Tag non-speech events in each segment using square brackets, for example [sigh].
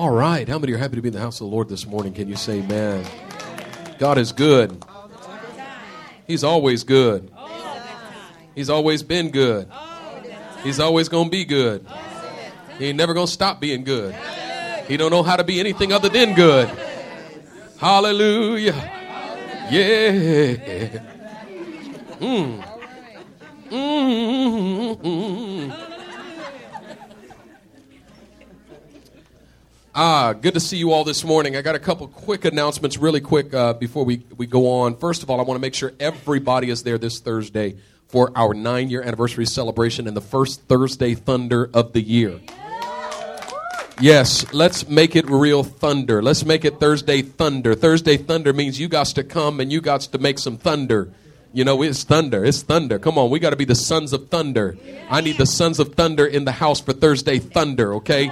All right. How many are happy to be in the house of the Lord this morning? Can you say amen? God is good. He's always good. He's always been good. He's always going to be good. He ain't never going to stop being good. He don't know how to be anything other than good. Hallelujah. Yeah. Mm. Mm-hmm. Ah, good to see you all this morning. I got a couple quick announcements, really quick, uh, before we, we go on. First of all, I want to make sure everybody is there this Thursday for our nine year anniversary celebration and the first Thursday Thunder of the year. Yes, let's make it real thunder. Let's make it Thursday Thunder. Thursday Thunder means you got to come and you got to make some thunder. You know, it's thunder. It's thunder. Come on, we got to be the sons of thunder. I need the sons of thunder in the house for Thursday Thunder, okay?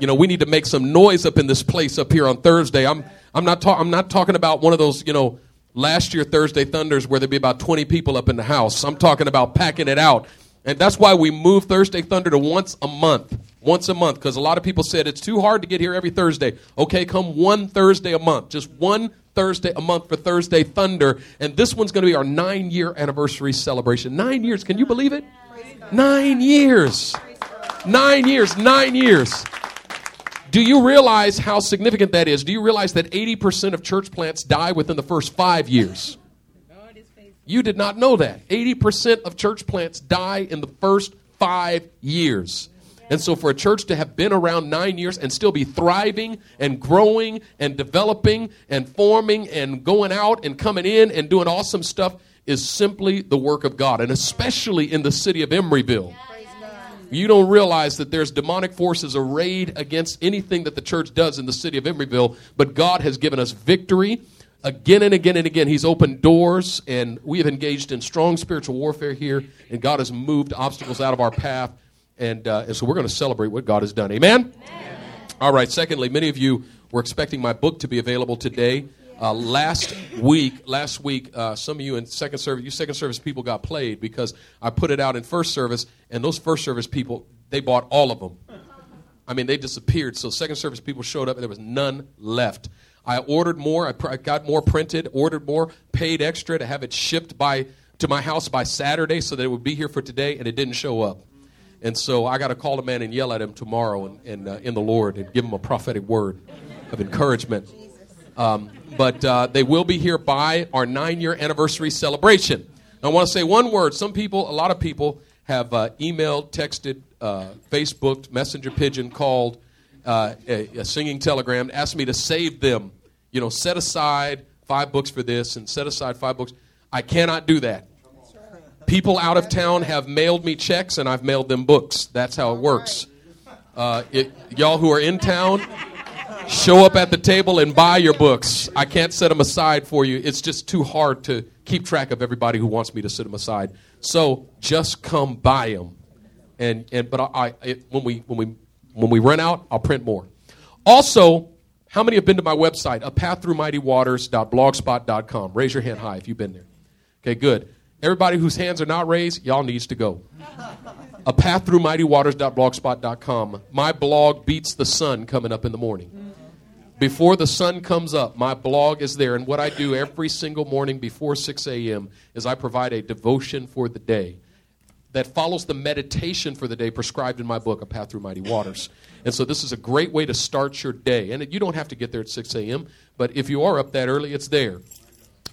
You know, we need to make some noise up in this place up here on Thursday. I'm, I'm not, ta- I'm not talking about one of those, you know, last year Thursday Thunders where there'd be about 20 people up in the house. I'm talking about packing it out. And that's why we moved Thursday Thunder to once a month. Once a month, because a lot of people said it's too hard to get here every Thursday. Okay, come one Thursday a month. Just one Thursday a month for Thursday Thunder. And this one's going to be our nine year anniversary celebration. Nine years. Can you believe it? Nine years. Nine years. Nine years. Do you realize how significant that is? Do you realize that 80% of church plants die within the first five years? You did not know that. 80% of church plants die in the first five years. And so, for a church to have been around nine years and still be thriving and growing and developing and forming and going out and coming in and doing awesome stuff is simply the work of God, and especially in the city of Emeryville. You don't realize that there's demonic forces arrayed against anything that the church does in the city of Emeryville, but God has given us victory again and again and again. He's opened doors, and we have engaged in strong spiritual warfare here, and God has moved obstacles out of our path. And, uh, and so we're going to celebrate what God has done. Amen? Amen? All right, secondly, many of you were expecting my book to be available today. Uh, last week, last week, uh, some of you in second service, you second service people got played because I put it out in first service, and those first service people, they bought all of them. I mean, they disappeared. So second service people showed up, and there was none left. I ordered more. I, pr- I got more printed, ordered more, paid extra to have it shipped by to my house by Saturday so that it would be here for today, and it didn't show up. And so I got to call a man and yell at him tomorrow and, and uh, in the Lord and give him a prophetic word of encouragement. Um, but uh, they will be here by our nine year anniversary celebration. I want to say one word. Some people, a lot of people, have uh, emailed, texted, uh, Facebooked, messenger pigeon, called, uh, a, a, singing telegram, asked me to save them. You know, set aside five books for this and set aside five books. I cannot do that. People out of town have mailed me checks and I've mailed them books. That's how it works. Uh, it, y'all who are in town, show up at the table and buy your books. I can't set them aside for you. It's just too hard to keep track of everybody who wants me to set them aside. So just come buy them. And, and but I, I when we when we when we run out, I'll print more. Also, how many have been to my website, a path through mighty waters.blogspot.com? Raise your hand high if you've been there. Okay, good. Everybody whose hands are not raised, y'all needs to go a path through mightywaters.blogspot.com. My blog beats the sun coming up in the morning. Before the sun comes up, my blog is there. And what I do every single morning before 6 a.m. is I provide a devotion for the day that follows the meditation for the day prescribed in my book, A Path Through Mighty Waters. And so this is a great way to start your day. And you don't have to get there at 6 a.m., but if you are up that early, it's there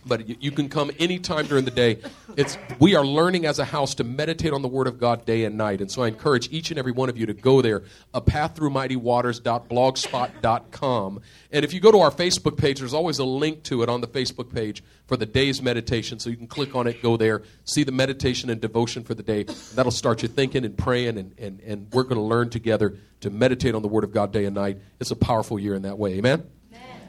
but you can come anytime during the day. It's we are learning as a house to meditate on the Word of God day and night, and so I encourage each and every one of you to go there. A path through mighty waters.blogspot.com, and if you go to our Facebook page, there's always a link to it on the Facebook page for the day's meditation, so you can click on it, go there, see the meditation and devotion for the day. That'll start you thinking and praying, and and, and we're going to learn together to meditate on the Word of God day and night. It's a powerful year in that way. Amen.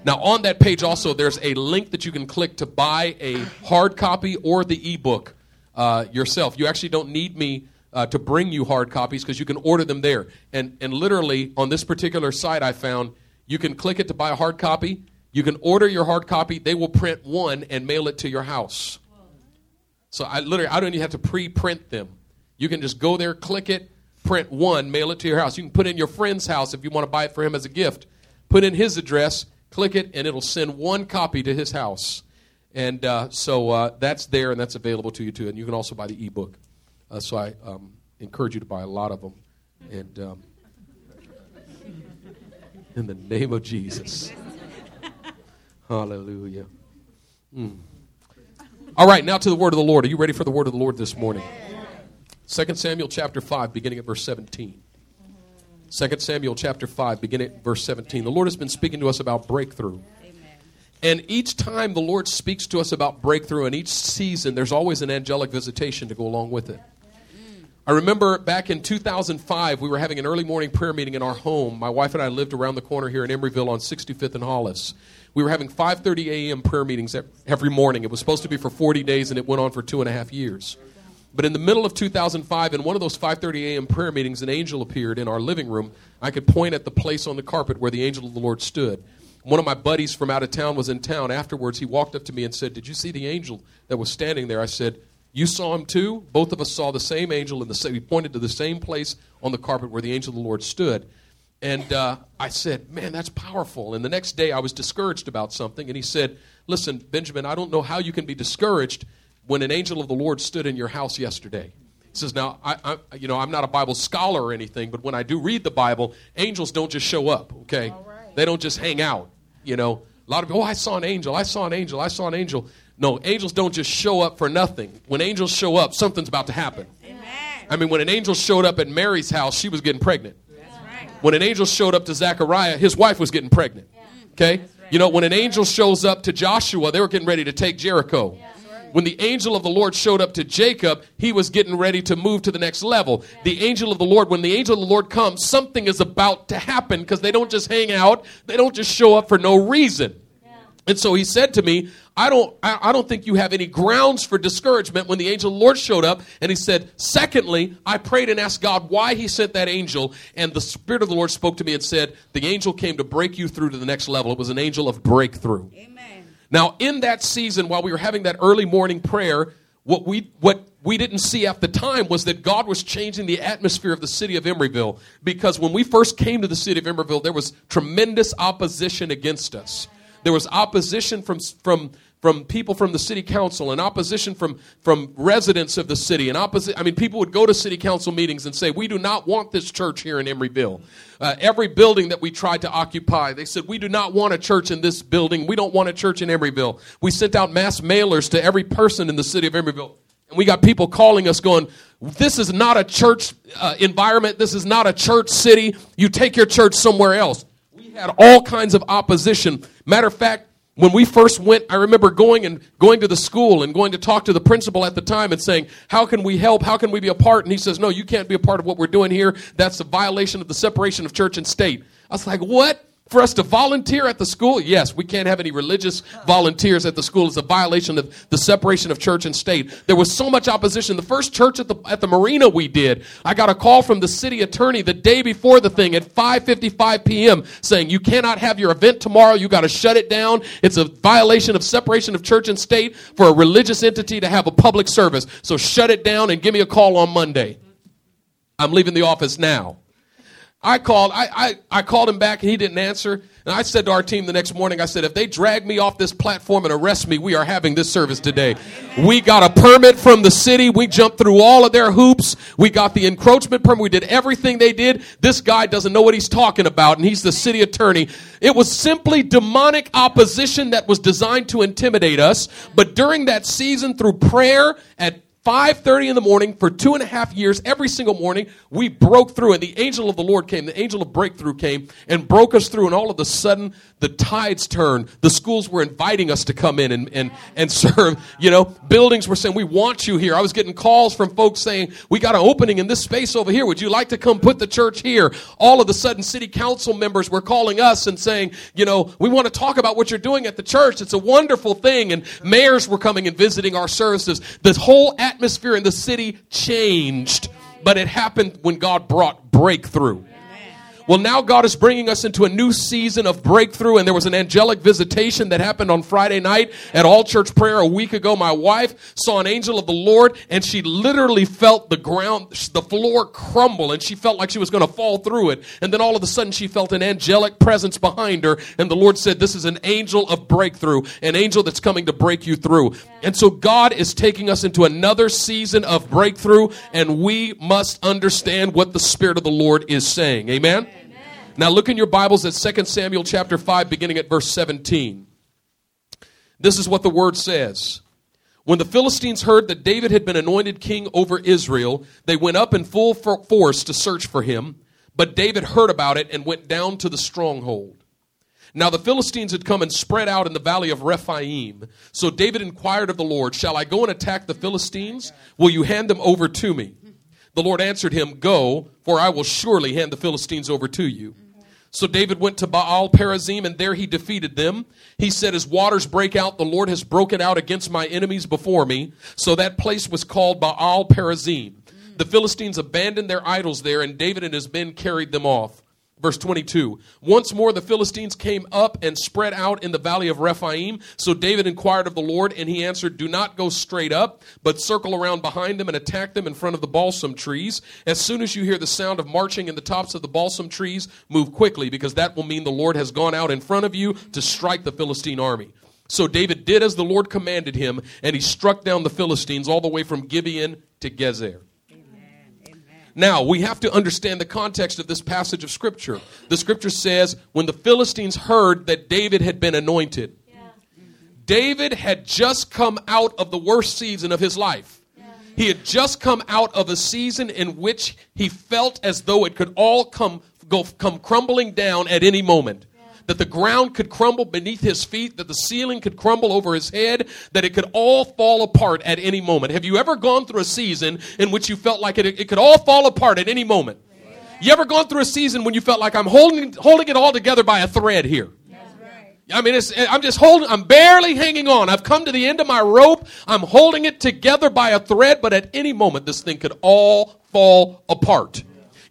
Now, on that page also, there's a link that you can click to buy a hard copy or the ebook uh, yourself. You actually don't need me uh, to bring you hard copies because you can order them there. And, and literally, on this particular site, I found you can click it to buy a hard copy. You can order your hard copy. They will print one and mail it to your house. So I literally, I don't even have to pre-print them. You can just go there, click it, print one, mail it to your house. You can put in your friend's house if you want to buy it for him as a gift put in his address, click it, and it'll send one copy to his house. And uh, so uh, that's there and that's available to you too. And you can also buy the ebook. Uh, so I um, encourage you to buy a lot of them. And um, [laughs] in the name of Jesus. [laughs] Hallelujah. Mm. All right, now to the word of the Lord. Are you ready for the word of the Lord this morning? 2 Samuel chapter 5, beginning at verse 17. 2 Samuel chapter 5, beginning at verse 17. The Lord has been speaking to us about breakthrough. And each time the Lord speaks to us about breakthrough, in each season, there's always an angelic visitation to go along with it. Mm. I remember back in 2005, we were having an early morning prayer meeting in our home. My wife and I lived around the corner here in Emeryville on 65th and Hollis. We were having 5:30 a.m. prayer meetings every morning. It was supposed to be for 40 days, and it went on for two and a half years. But in the middle of 2005, in one of those 5:30 a.m. prayer meetings, an angel appeared in our living room. I could point at the place on the carpet where the angel of the Lord stood. One of my buddies from out of town was in town. Afterwards, he walked up to me and said, "Did you see the angel that was standing there?" I said, you saw him too. Both of us saw the same angel and same. We pointed to the same place on the carpet where the angel of the Lord stood. And uh, I said, "Man, that's powerful." And the next day, I was discouraged about something, and he said, "Listen, Benjamin, I don't know how you can be discouraged when an angel of the Lord stood in your house yesterday." He says, "Now, I, I you know, I'm not a Bible scholar or anything, but when I do read the Bible, angels don't just show up. Okay, right. they don't just hang out. You know, a lot of people, oh, I saw an angel. I saw an angel. I saw an angel." No, angels don't just show up for nothing. When angels show up, something's about to happen. Amen. I mean, when an angel showed up at Mary's house, she was getting pregnant. Right. When an angel showed up to Zechariah, his wife was getting pregnant. Okay? Right. You know, when an angel shows up to Joshua, they were getting ready to take Jericho. Yeah. When the angel of the Lord showed up to Jacob, he was getting ready to move to the next level. The angel of the Lord, when the angel of the Lord comes, something is about to happen because they don't just hang out, they don't just show up for no reason. And so he said to me, I don't, I, don't think you have any grounds for discouragement when the angel of the Lord showed up. And he said, Secondly, I prayed and asked God why he sent that angel. And the Spirit of the Lord spoke to me and said, The angel came to break you through to the next level. It was an angel of breakthrough. Amen. Now, in that season, while we were having that early morning prayer, what we, what we didn't see at the time was that God was changing the atmosphere of the city of Emeryville. Because when we first came to the city of Emeryville, there was tremendous opposition against us. There was opposition from, from, from people from the city council and opposition from, from residents of the city. And opposi- I mean, people would go to city council meetings and say, We do not want this church here in Emeryville. Uh, every building that we tried to occupy, they said, We do not want a church in this building. We don't want a church in Emeryville. We sent out mass mailers to every person in the city of Emeryville. And we got people calling us going, This is not a church uh, environment. This is not a church city. You take your church somewhere else We had all kinds of opposition. Matter of fact, when we first went, I remember going and going to the school and going to talk to the principal at the time and saying, How can we help? How can we be a part? And he says, No, you can't be a part of what we're doing here. That's a violation of the separation of church and state. I was like, What? For us to volunteer at the school? Yes, we can't have any religious volunteers at the school. It's a violation of the separation of church and state. There was so much opposition. The first church at the at the marina we did, I got a call from the city attorney the day before the thing at 5:55 p.m. saying you cannot have your event tomorrow. You got to shut it down. It's a violation of separation of church and state for a religious entity to have a public service. So shut it down and give me a call on Monday. I'm leaving the office now. I called, I, I, I called him back and he didn't answer. And I said to our team the next morning, I said, if they drag me off this platform and arrest me, we are having this service today. We got a permit from the city. We jumped through all of their hoops. We got the encroachment permit. We did everything they did. This guy doesn't know what he's talking about, and he's the city attorney. It was simply demonic opposition that was designed to intimidate us. But during that season, through prayer at 5.30 in the morning for two and a half years every single morning we broke through and the angel of the lord came. The angel of breakthrough came and broke us through. And all of a sudden the tides turned. The schools were inviting us to come in and, and, and [laughs] serve. You know buildings were saying we want you here. I was getting calls from folks saying we got an opening in this space over here. Would you like to come put the church here? All of a sudden city council members were calling us and saying you know we want to talk about what you're doing at the church. It's a wonderful thing. And mayors were coming and visiting our services. This whole atmosphere in the city changed, but it happened when God brought breakthrough. Well, now God is bringing us into a new season of breakthrough, and there was an angelic visitation that happened on Friday night at All Church Prayer a week ago. My wife saw an angel of the Lord, and she literally felt the ground, the floor crumble, and she felt like she was going to fall through it. And then all of a sudden, she felt an angelic presence behind her, and the Lord said, This is an angel of breakthrough, an angel that's coming to break you through. And so, God is taking us into another season of breakthrough, and we must understand what the Spirit of the Lord is saying. Amen? Now look in your Bibles at 2 Samuel chapter 5, beginning at verse 17. This is what the word says. When the Philistines heard that David had been anointed king over Israel, they went up in full force to search for him. But David heard about it and went down to the stronghold. Now the Philistines had come and spread out in the valley of Rephaim. So David inquired of the Lord, Shall I go and attack the Philistines? Will you hand them over to me? The Lord answered him, Go, for I will surely hand the Philistines over to you. So David went to Baal Perazim, and there he defeated them. He said, As waters break out, the Lord has broken out against my enemies before me. So that place was called Baal Perazim. The Philistines abandoned their idols there, and David and his men carried them off. Verse 22 Once more the Philistines came up and spread out in the valley of Rephaim. So David inquired of the Lord, and he answered, Do not go straight up, but circle around behind them and attack them in front of the balsam trees. As soon as you hear the sound of marching in the tops of the balsam trees, move quickly, because that will mean the Lord has gone out in front of you to strike the Philistine army. So David did as the Lord commanded him, and he struck down the Philistines all the way from Gibeon to Gezer. Now, we have to understand the context of this passage of Scripture. The Scripture says, when the Philistines heard that David had been anointed, yeah. David had just come out of the worst season of his life. Yeah. He had just come out of a season in which he felt as though it could all come, go, come crumbling down at any moment that the ground could crumble beneath his feet, that the ceiling could crumble over his head, that it could all fall apart at any moment. Have you ever gone through a season in which you felt like it, it could all fall apart at any moment? You ever gone through a season when you felt like I'm holding, holding it all together by a thread here? I mean, I'm just holding, I'm barely hanging on. I've come to the end of my rope. I'm holding it together by a thread, but at any moment, this thing could all fall apart.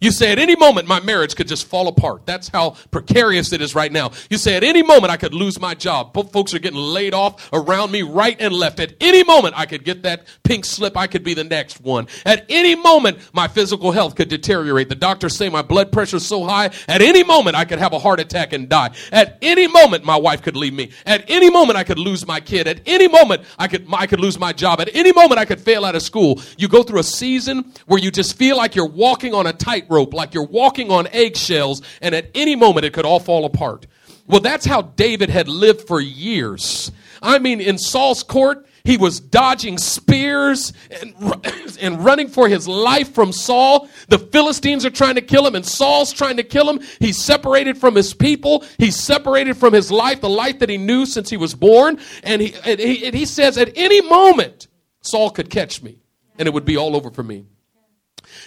You say at any moment my marriage could just fall apart. That's how precarious it is right now. You say at any moment I could lose my job. Folks are getting laid off around me right and left. At any moment I could get that pink slip. I could be the next one. At any moment my physical health could deteriorate. The doctors say my blood pressure is so high. At any moment I could have a heart attack and die. At any moment my wife could leave me. At any moment I could lose my kid. At any moment I could I could lose my job. At any moment I could fail out of school. You go through a season where you just feel like you're walking on a tight tightrope, like you're walking on eggshells, and at any moment it could all fall apart. Well, that's how David had lived for years. I mean, in Saul's court, he was dodging spears and, [coughs] and running for his life from Saul. The Philistines are trying to kill him, and Saul's trying to kill him. He's separated from his people. He's separated from his life, the life that he knew since he was born. And he, and he, and he says, at any moment, Saul could catch me, and it would be all over for me.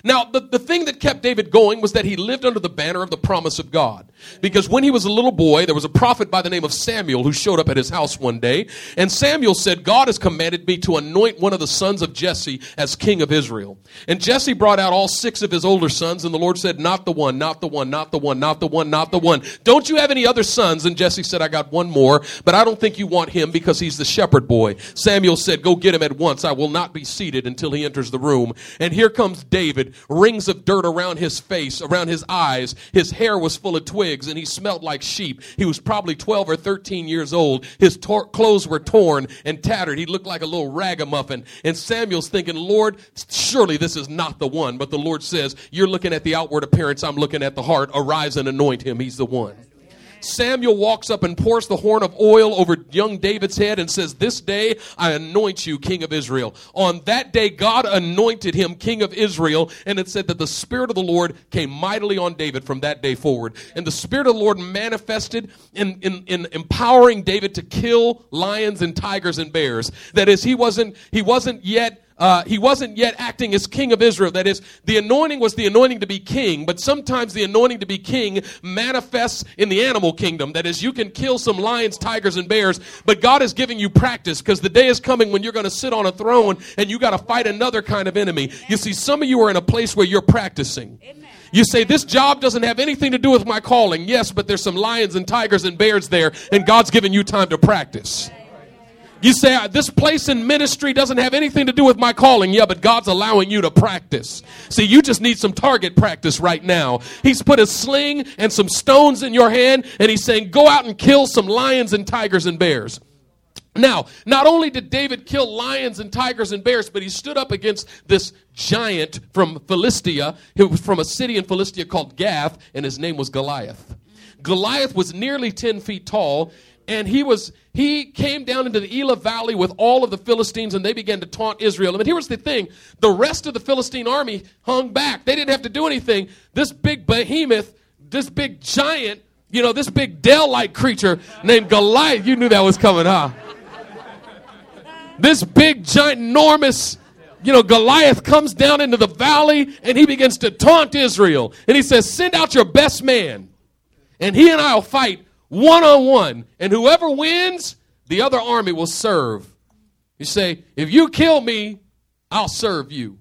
Now, the, the thing that kept David going was that he lived under the banner of the promise of God. Because when he was a little boy, there was a prophet by the name of Samuel who showed up at his house one day. And Samuel said, God has commanded me to anoint one of the sons of Jesse as king of Israel. And Jesse brought out all six of his older sons, and the Lord said, Not the one, not the one, not the one, not the one, not the one. Don't you have any other sons? And Jesse said, I got one more, but I don't think you want him because he's the shepherd boy. Samuel said, Go get him at once. I will not be seated until he enters the room. And here comes David, rings of dirt around his face, around his eyes. His hair was full of twigs and he smelled like sheep. He was probably 12 or 13 years old. His tor- clothes were torn and tattered. He looked like a little ragamuffin. And Samuel's thinking, Lord, surely this is not the one. But the Lord says, You're looking at the outward appearance. I'm looking at the heart. Arise and anoint him. He's the one. Samuel walks up and pours the horn of oil over young David's head and says, This day I anoint you king of Israel. On that day, God anointed him king of Israel, and it said that the Spirit of the Lord came mightily on David from that day forward. And the Spirit of the Lord manifested in, in, in empowering David to kill lions and tigers and bears. That is, he wasn't, he wasn't yet uh, he wasn't yet acting as king of Israel. That is, the anointing was the anointing to be king, but sometimes the anointing to be king manifests in the animal kingdom. That is, you can kill some lions, tigers, and bears, but God is giving you practice because the day is coming when you're going to sit on a throne and you got to fight another kind of enemy. You see, some of you are in a place where you're practicing. Amen. You say, This job doesn't have anything to do with my calling. Yes, but there's some lions and tigers and bears there, and God's given you time to practice. You say, uh, This place in ministry doesn't have anything to do with my calling. Yeah, but God's allowing you to practice. See, you just need some target practice right now. He's put a sling and some stones in your hand, and He's saying, Go out and kill some lions and tigers and bears. Now, not only did David kill lions and tigers and bears, but he stood up against this giant from Philistia, who was from a city in Philistia called Gath, and his name was Goliath. Goliath was nearly 10 feet tall, and he was he came down into the Elah Valley with all of the Philistines, and they began to taunt Israel. But here was the thing: the rest of the Philistine army hung back. They didn't have to do anything. This big behemoth, this big giant, you know, this big Dell-like creature named Goliath. You knew that was coming, huh? This big, giant, enormous, you know, Goliath comes down into the valley and he begins to taunt Israel. And he says, Send out your best man, and he and I will fight one on one. And whoever wins, the other army will serve. You say, If you kill me, I'll serve you.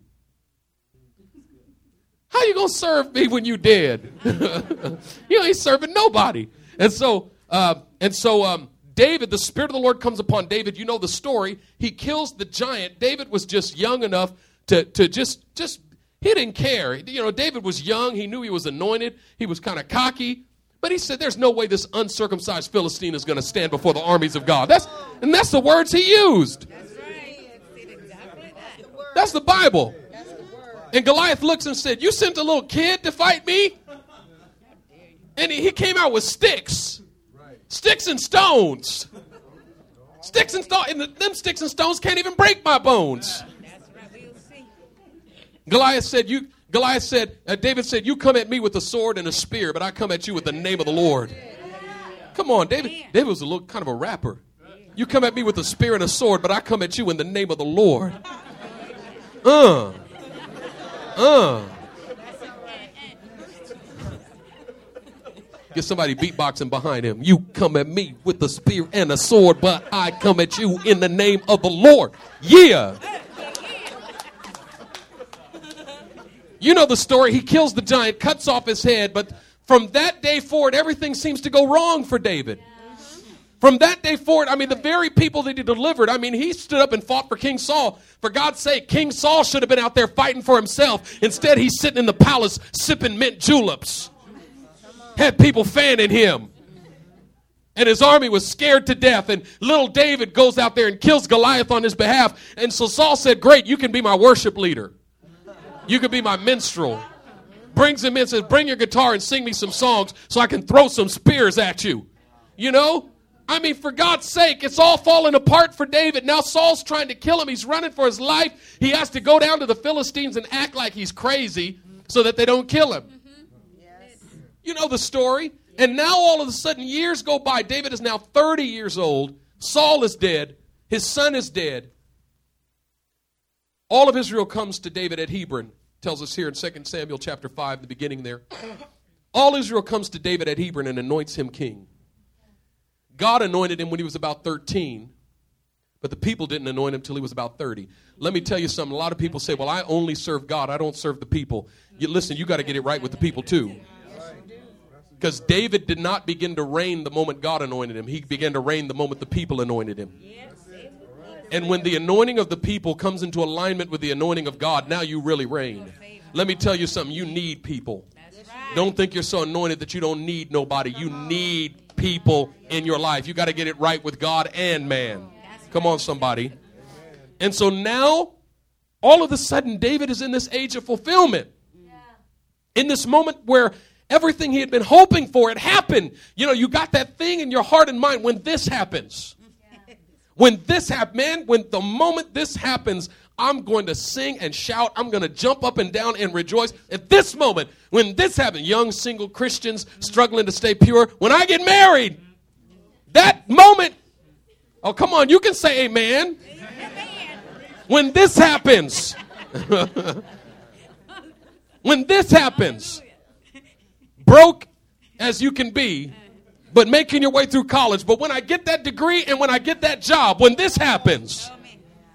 How you gonna serve me when you dead? [laughs] you ain't serving nobody. And so, uh, and so, um, David, the Spirit of the Lord comes upon David. You know the story. He kills the giant. David was just young enough to, to just, just, he didn't care. You know, David was young. He knew he was anointed. He was kind of cocky. But he said, There's no way this uncircumcised Philistine is going to stand before the armies of God. That's, and that's the words he used. That's the Bible. And Goliath looks and said, You sent a little kid to fight me? And he, he came out with sticks. Sticks and stones. Sticks and stones. And the, them sticks and stones can't even break my bones. Goliath said, "You." Goliath said, uh, David said, "You come at me with a sword and a spear, but I come at you with the name of the Lord." Come on, David. David was a little kind of a rapper. You come at me with a spear and a sword, but I come at you in the name of the Lord. [laughs] Uh. Uh. Get somebody beatboxing behind him. You come at me with a spear and a sword, but I come at you in the name of the Lord. Yeah. You know the story. He kills the giant, cuts off his head, but from that day forward, everything seems to go wrong for David. From that day forward, I mean, the very people that he delivered, I mean, he stood up and fought for King Saul. For God's sake, King Saul should have been out there fighting for himself. Instead, he's sitting in the palace sipping mint juleps had people fanning him. And his army was scared to death. And little David goes out there and kills Goliath on his behalf. And so Saul said, Great, you can be my worship leader. You can be my minstrel. Brings him in, says, Bring your guitar and sing me some songs so I can throw some spears at you. You know? I mean, for God's sake, it's all falling apart for David. Now Saul's trying to kill him. He's running for his life. He has to go down to the Philistines and act like he's crazy so that they don't kill him. You know the story. And now all of a sudden, years go by. David is now 30 years old. Saul is dead. His son is dead. All of Israel comes to David at Hebron. Tells us here in 2 Samuel chapter 5, the beginning there. All Israel comes to David at Hebron and anoints him king. God anointed him when he was about 13, but the people didn't anoint him until he was about 30. Let me tell you something. A lot of people say, Well, I only serve God, I don't serve the people. You, listen, you got to get it right with the people too. Because David did not begin to reign the moment God anointed him, he began to reign the moment the people anointed him. And when the anointing of the people comes into alignment with the anointing of God, now you really reign. Let me tell you something you need people. Don't think you're so anointed that you don't need nobody. You need people in your life. You got to get it right with God and man. Come on, somebody. And so now, all of a sudden, David is in this age of fulfillment. In this moment where Everything he had been hoping for, it happened. You know, you got that thing in your heart and mind when this happens. When this happens, man, when the moment this happens, I'm going to sing and shout. I'm going to jump up and down and rejoice. At this moment, when this happens, young single Christians struggling to stay pure, when I get married, that moment, oh, come on, you can say amen. amen. When this happens, [laughs] when this happens, broke as you can be, but making your way through college. But when I get that degree and when I get that job, when this happens,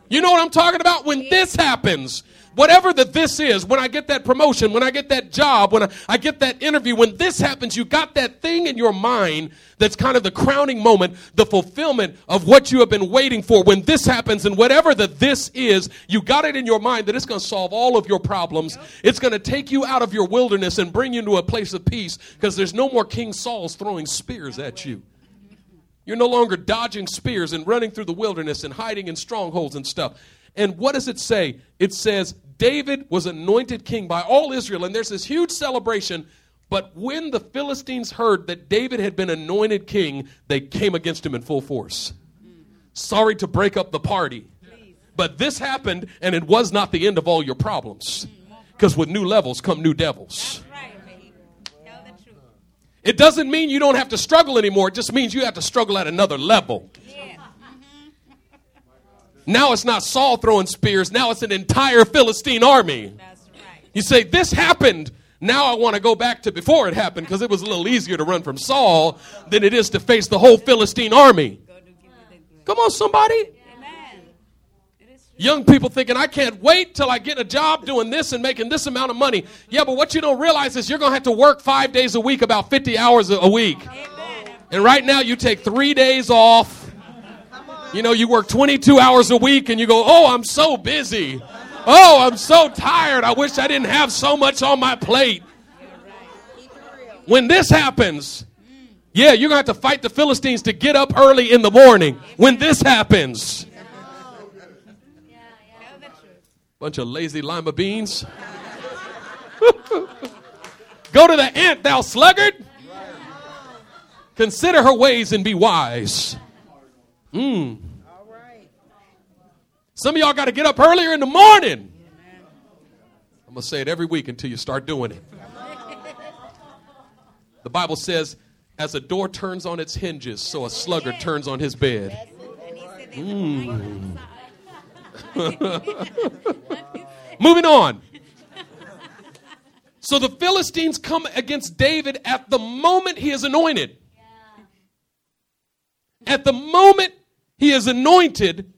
you know what I'm talking about? When this happens, Whatever the this is, when I get that promotion, when I get that job, when I, I get that interview, when this happens, you got that thing in your mind that's kind of the crowning moment, the fulfillment of what you have been waiting for. When this happens, and whatever the this is, you got it in your mind that it's going to solve all of your problems. It's going to take you out of your wilderness and bring you to a place of peace because there's no more King Sauls throwing spears at you. You're no longer dodging spears and running through the wilderness and hiding in strongholds and stuff. And what does it say? It says, David was anointed king by all Israel, and there's this huge celebration. But when the Philistines heard that David had been anointed king, they came against him in full force. Sorry to break up the party. But this happened, and it was not the end of all your problems. Because with new levels come new devils. It doesn't mean you don't have to struggle anymore. It just means you have to struggle at another level. Now it's not Saul throwing spears. Now it's an entire Philistine army. You say, This happened. Now I want to go back to before it happened because it was a little easier to run from Saul than it is to face the whole Philistine army. Come on, somebody. Young people thinking, I can't wait till I get a job doing this and making this amount of money. Yeah, but what you don't realize is you're going to have to work five days a week, about 50 hours a week. And right now you take three days off. You know, you work 22 hours a week and you go, oh, I'm so busy. Oh, I'm so tired. I wish I didn't have so much on my plate. When this happens, yeah, you're going to have to fight the Philistines to get up early in the morning. When this happens, Bunch of lazy lima beans. [laughs] Go to the ant, thou sluggard. Consider her ways and be wise. Mm. Some of y'all got to get up earlier in the morning. I'm going to say it every week until you start doing it. [laughs] The Bible says, as a door turns on its hinges, so a sluggard turns on his bed. Mm. [laughs] Moving on. So the Philistines come against David at the moment he is anointed. At the moment he is anointed,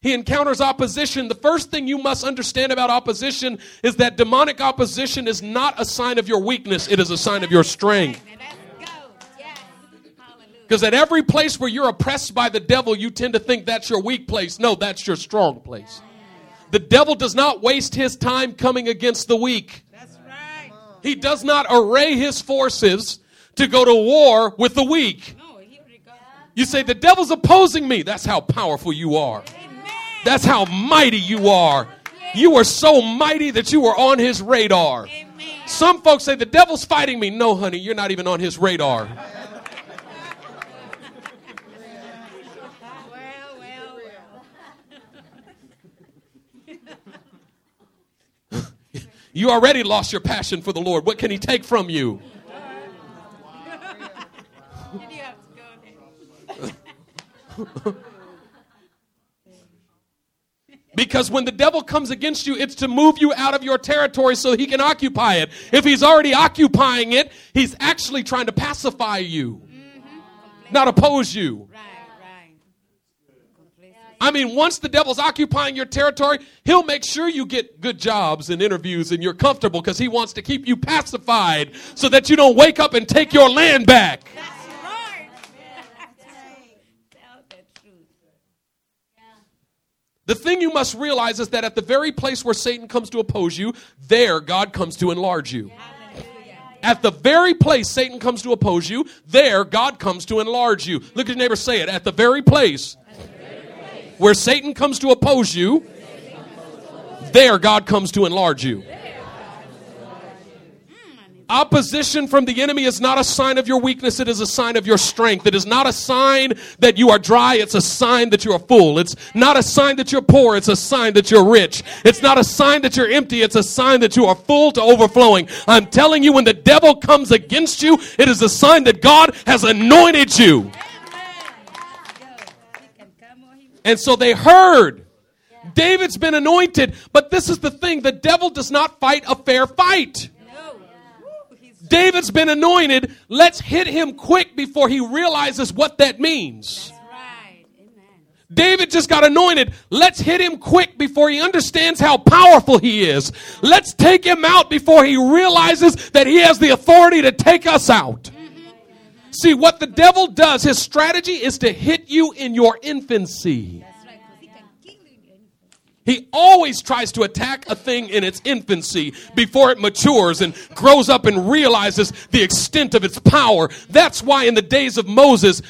he encounters opposition. The first thing you must understand about opposition is that demonic opposition is not a sign of your weakness, it is a sign of your strength. Because at every place where you're oppressed by the devil, you tend to think that's your weak place. No, that's your strong place. The devil does not waste his time coming against the weak. He does not array his forces to go to war with the weak. You say, the devil's opposing me. That's how powerful you are. That's how mighty you are. You are so mighty that you are on his radar. Some folks say, the devil's fighting me. No, honey, you're not even on his radar. [laughs] [laughs] You already lost your passion for the Lord. What can He take from you? [laughs] Because when the devil comes against you, it's to move you out of your territory so he can occupy it. If he's already occupying it, he's actually trying to pacify you, mm-hmm. not oppose you. Right. I mean, once the devil's occupying your territory, he'll make sure you get good jobs and interviews and you're comfortable because he wants to keep you pacified so that you don't wake up and take your land back. The thing you must realize is that at the very place where Satan comes to oppose you, there God comes to enlarge you. At the very place Satan comes to oppose you, there God comes to enlarge you. Look at your neighbor, say it. At the very place where Satan comes to oppose you, there God comes to enlarge you. Opposition from the enemy is not a sign of your weakness, it is a sign of your strength. It is not a sign that you are dry, it's a sign that you are full. It's not a sign that you're poor, it's a sign that you're rich. It's not a sign that you're empty, it's a sign that you are full to overflowing. I'm telling you, when the devil comes against you, it is a sign that God has anointed you. And so they heard. David's been anointed, but this is the thing the devil does not fight a fair fight. David's been anointed. Let's hit him quick before he realizes what that means. David just got anointed. Let's hit him quick before he understands how powerful he is. Let's take him out before he realizes that he has the authority to take us out. See, what the devil does, his strategy is to hit you in your infancy. He always tries to attack a thing in its infancy before it matures and grows up and realizes the extent of its power. That's why in the days of Moses,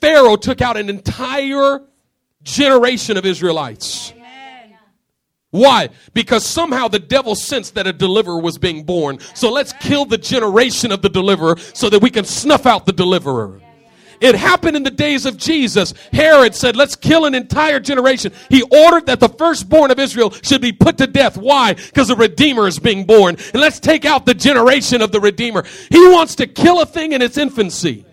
Pharaoh took out an entire generation of Israelites. Why? Because somehow the devil sensed that a deliverer was being born. So let's kill the generation of the deliverer so that we can snuff out the deliverer. It happened in the days of Jesus. Herod said, let's kill an entire generation. He ordered that the firstborn of Israel should be put to death. Why? Because the Redeemer is being born. And let's take out the generation of the Redeemer. He wants to kill a thing in its infancy.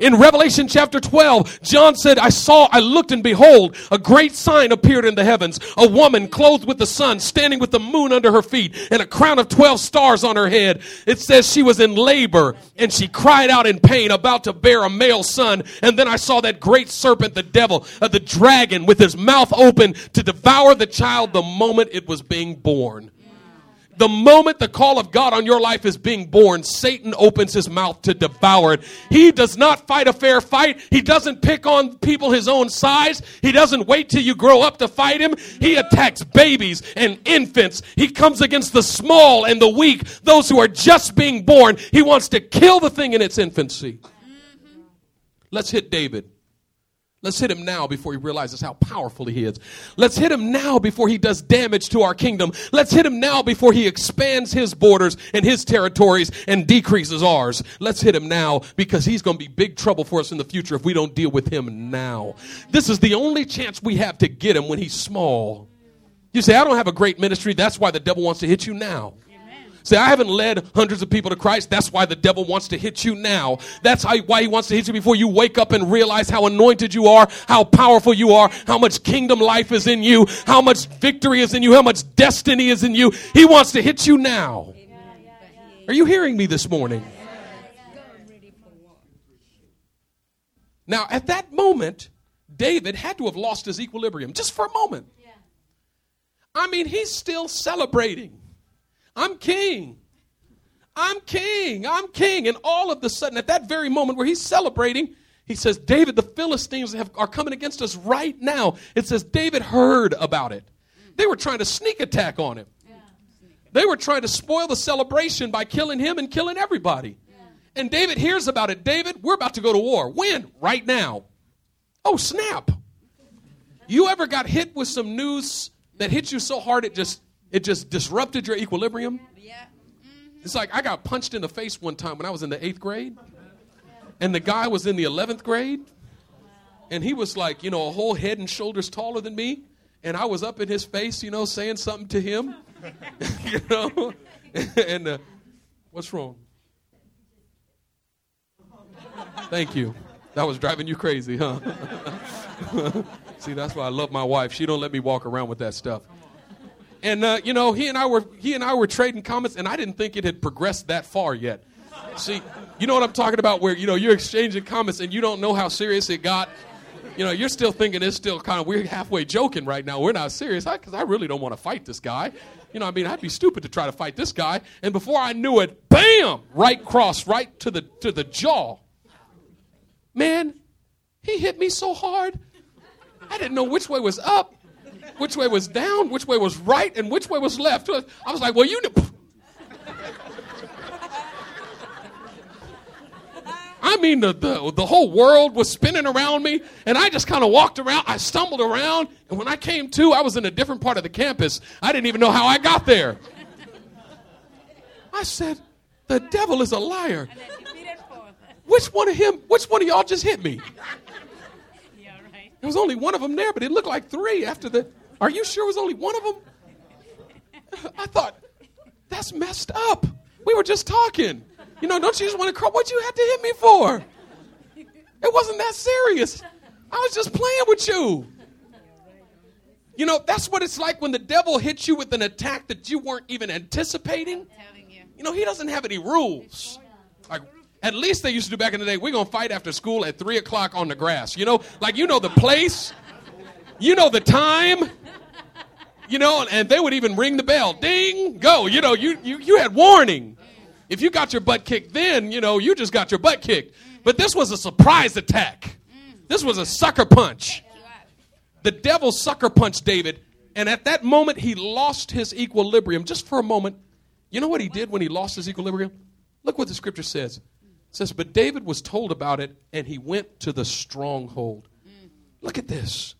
In Revelation chapter 12, John said, I saw, I looked and behold, a great sign appeared in the heavens. A woman clothed with the sun, standing with the moon under her feet, and a crown of 12 stars on her head. It says she was in labor, and she cried out in pain, about to bear a male son. And then I saw that great serpent, the devil, uh, the dragon, with his mouth open to devour the child the moment it was being born. The moment the call of God on your life is being born, Satan opens his mouth to devour it. He does not fight a fair fight. He doesn't pick on people his own size. He doesn't wait till you grow up to fight him. He attacks babies and infants. He comes against the small and the weak, those who are just being born. He wants to kill the thing in its infancy. Mm-hmm. Let's hit David. Let's hit him now before he realizes how powerful he is. Let's hit him now before he does damage to our kingdom. Let's hit him now before he expands his borders and his territories and decreases ours. Let's hit him now because he's going to be big trouble for us in the future if we don't deal with him now. This is the only chance we have to get him when he's small. You say, I don't have a great ministry. That's why the devil wants to hit you now. Say, I haven't led hundreds of people to Christ. That's why the devil wants to hit you now. That's how, why he wants to hit you before you wake up and realize how anointed you are, how powerful you are, how much kingdom life is in you, how much victory is in you, how much destiny is in you. He wants to hit you now. Are you hearing me this morning? Now, at that moment, David had to have lost his equilibrium just for a moment. I mean, he's still celebrating. I'm king. I'm king. I'm king. And all of the sudden, at that very moment where he's celebrating, he says, David, the Philistines have, are coming against us right now. It says, David heard about it. They were trying to sneak attack on him. They were trying to spoil the celebration by killing him and killing everybody. And David hears about it. David, we're about to go to war. When? Right now. Oh, snap. You ever got hit with some news that hit you so hard it just it just disrupted your equilibrium. Yeah. Mm-hmm. It's like I got punched in the face one time when I was in the eighth grade, and the guy was in the 11th grade, and he was like, you know, a whole head and shoulders taller than me, and I was up in his face, you know, saying something to him, [laughs] you know, [laughs] and uh, what's wrong? Thank you. That was driving you crazy, huh? [laughs] See, that's why I love my wife. She don't let me walk around with that stuff. And uh, you know, he and I were he and I were trading comments, and I didn't think it had progressed that far yet. See, you know what I'm talking about? Where you know you're exchanging comments, and you don't know how serious it got. You know, you're still thinking it's still kind of we're halfway joking right now. We're not serious because I, I really don't want to fight this guy. You know, I mean, I'd be stupid to try to fight this guy. And before I knew it, bam, right cross, right to the to the jaw. Man, he hit me so hard, I didn't know which way was up which way was down, which way was right, and which way was left. I was like, well, you know. [laughs] I mean, the, the, the whole world was spinning around me, and I just kind of walked around. I stumbled around, and when I came to, I was in a different part of the campus. I didn't even know how I got there. I said, The devil is a liar. Which one of him, which one of y'all just hit me? [laughs] There was only one of them there, but it looked like three after the. Are you sure it was only one of them? I thought, that's messed up. We were just talking. You know, don't you just want to cry? What'd you have to hit me for? It wasn't that serious. I was just playing with you. You know, that's what it's like when the devil hits you with an attack that you weren't even anticipating. You know, he doesn't have any rules. Like at least they used to do back in the day. We're gonna fight after school at three o'clock on the grass. You know, like you know the place. you know the time. You know, and they would even ring the bell. Ding, go. You know, you, you, you had warning. If you got your butt kicked then, you know, you just got your butt kicked. But this was a surprise attack. This was a sucker punch. The devil sucker punched David, and at that moment he lost his equilibrium. Just for a moment, you know what he did when he lost his equilibrium? Look what the scripture says. It says, But David was told about it, and he went to the stronghold. Look at this.